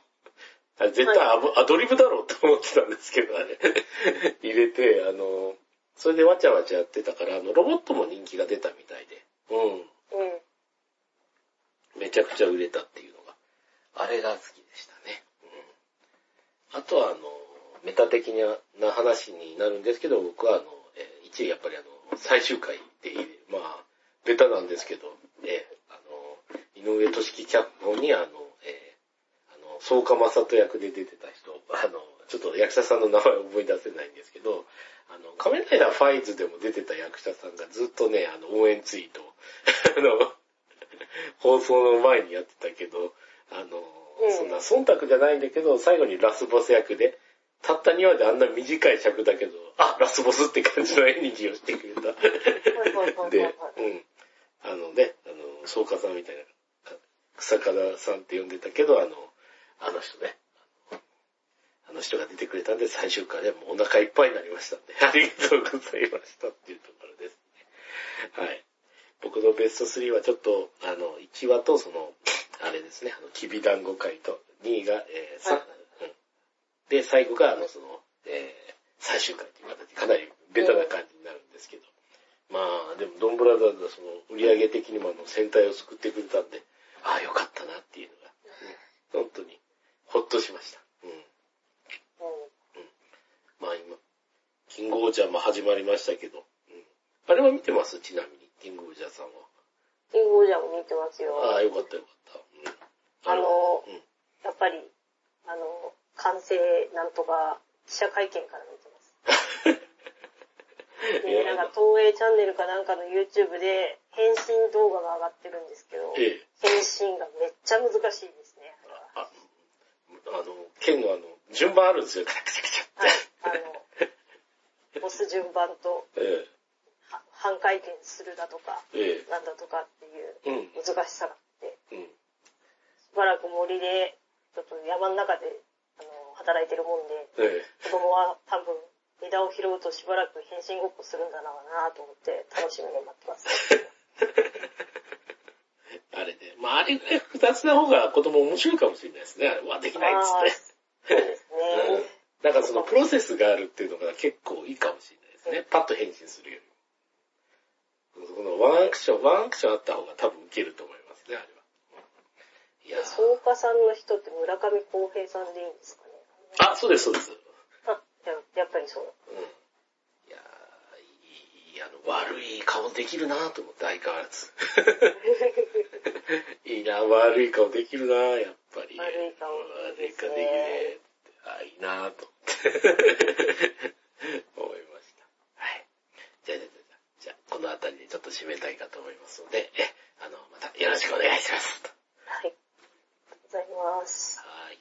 あ絶対アドリブだろうと思ってたんですけど、あれ、入れて、あの、それでわちゃわちゃやってたから、あの、ロボットも人気が出たみたいで、うん。に。うん。めちゃくちゃ売れたっていうのが、あれが好きでしたね。うん、あとはあの、メタ的な話になるんですけど、僕はあの、えー、一位やっぱりあの、最終回で、まあ、ベタなんですけど、えー、あの、井上俊樹脚本にあの、えー、あの、草加正人役で出てた人、あの、ちょっと役者さんの名前を思い出せないんですけど、あの、仮面ライダーファイズでも出てた役者さんがずっとね、あの、応援ツイート あの、放送の前にやってたけど、あの、うん、そんな忖度じゃないんだけど、最後にラスボス役で、たった2話であんな短い尺だけど、あ、ラスボスって感じの演技をしてくれた。で、うん。あのね、あの、草加さんみたいな、草加さんって呼んでたけど、あの、あの人ね、あの人が出てくれたんで、最終回でもうお腹いっぱいになりましたんで、ありがとうございましたっていうところですね。はい。僕のベスト3はちょっと、あの、1話とその、あれですね、あの、きび団子会と、2位が、えー、3、うん。で、最後が、あの、その、えー、最終回という形でかなりベタな感じになるんですけど。まあ、でも、ドンブラザーズはその、売り上げ的にもあの、戦隊を救ってくれたんで、ああ、よかったなっていうのが、うん、本当に、ほっとしました。うん。うん。まあ今、キングオージャーも始まりましたけど、うん。あれは見てます？ちなみに。キングオージャーさんは。キングオージャーも見てますよ。ああ、よかったよかった。うん、あの、うん、やっぱり、あの、完成なんとか記者会見から見てます。で、なんか東映チャンネルかなんかの YouTube で変身動画が上がってるんですけど、ええ、変身がめっちゃ難しいですね。ああの、剣のあの、順番あるんですよ。はい、あの、ボス順番と、ええ。半回転するだとか、ええ、なんだとかっていう難しさがあって、うん、しばらく森で、ちょっと山の中で、働いてるもんで、ええ、子供は多分、枝を拾うとしばらく変身ごっこするんだなと思って楽しみに待ってます。あれで、まああれぐらい複雑な方が子供面白いかもしれないですね。あれはできないっつって。そうですね、うん。なんかそのプロセスがあるっていうのが結構いいかもしれないですね。パッと変身するより。このワンアクション、ワンアクションあった方が多分受けると思いますね、あれは。いや草加さんの人って村上康平さんでいいんですか？ねあ、そうです、そうです。あ、じゃあ、やっぱりそう。うん。いやいい、あの、悪い顔できるなと思って、相変わらず。いいな、悪い顔できるなやっぱり。悪い顔できる、ね。悪い顔できるね。あ、いいなと思って。いました。はい。じゃあ、じゃあ、じゃあ、この辺りにちょっと締めたいかと思いますので、え、あの、またよろしくお願いします。はい。ありがとうございます。はい。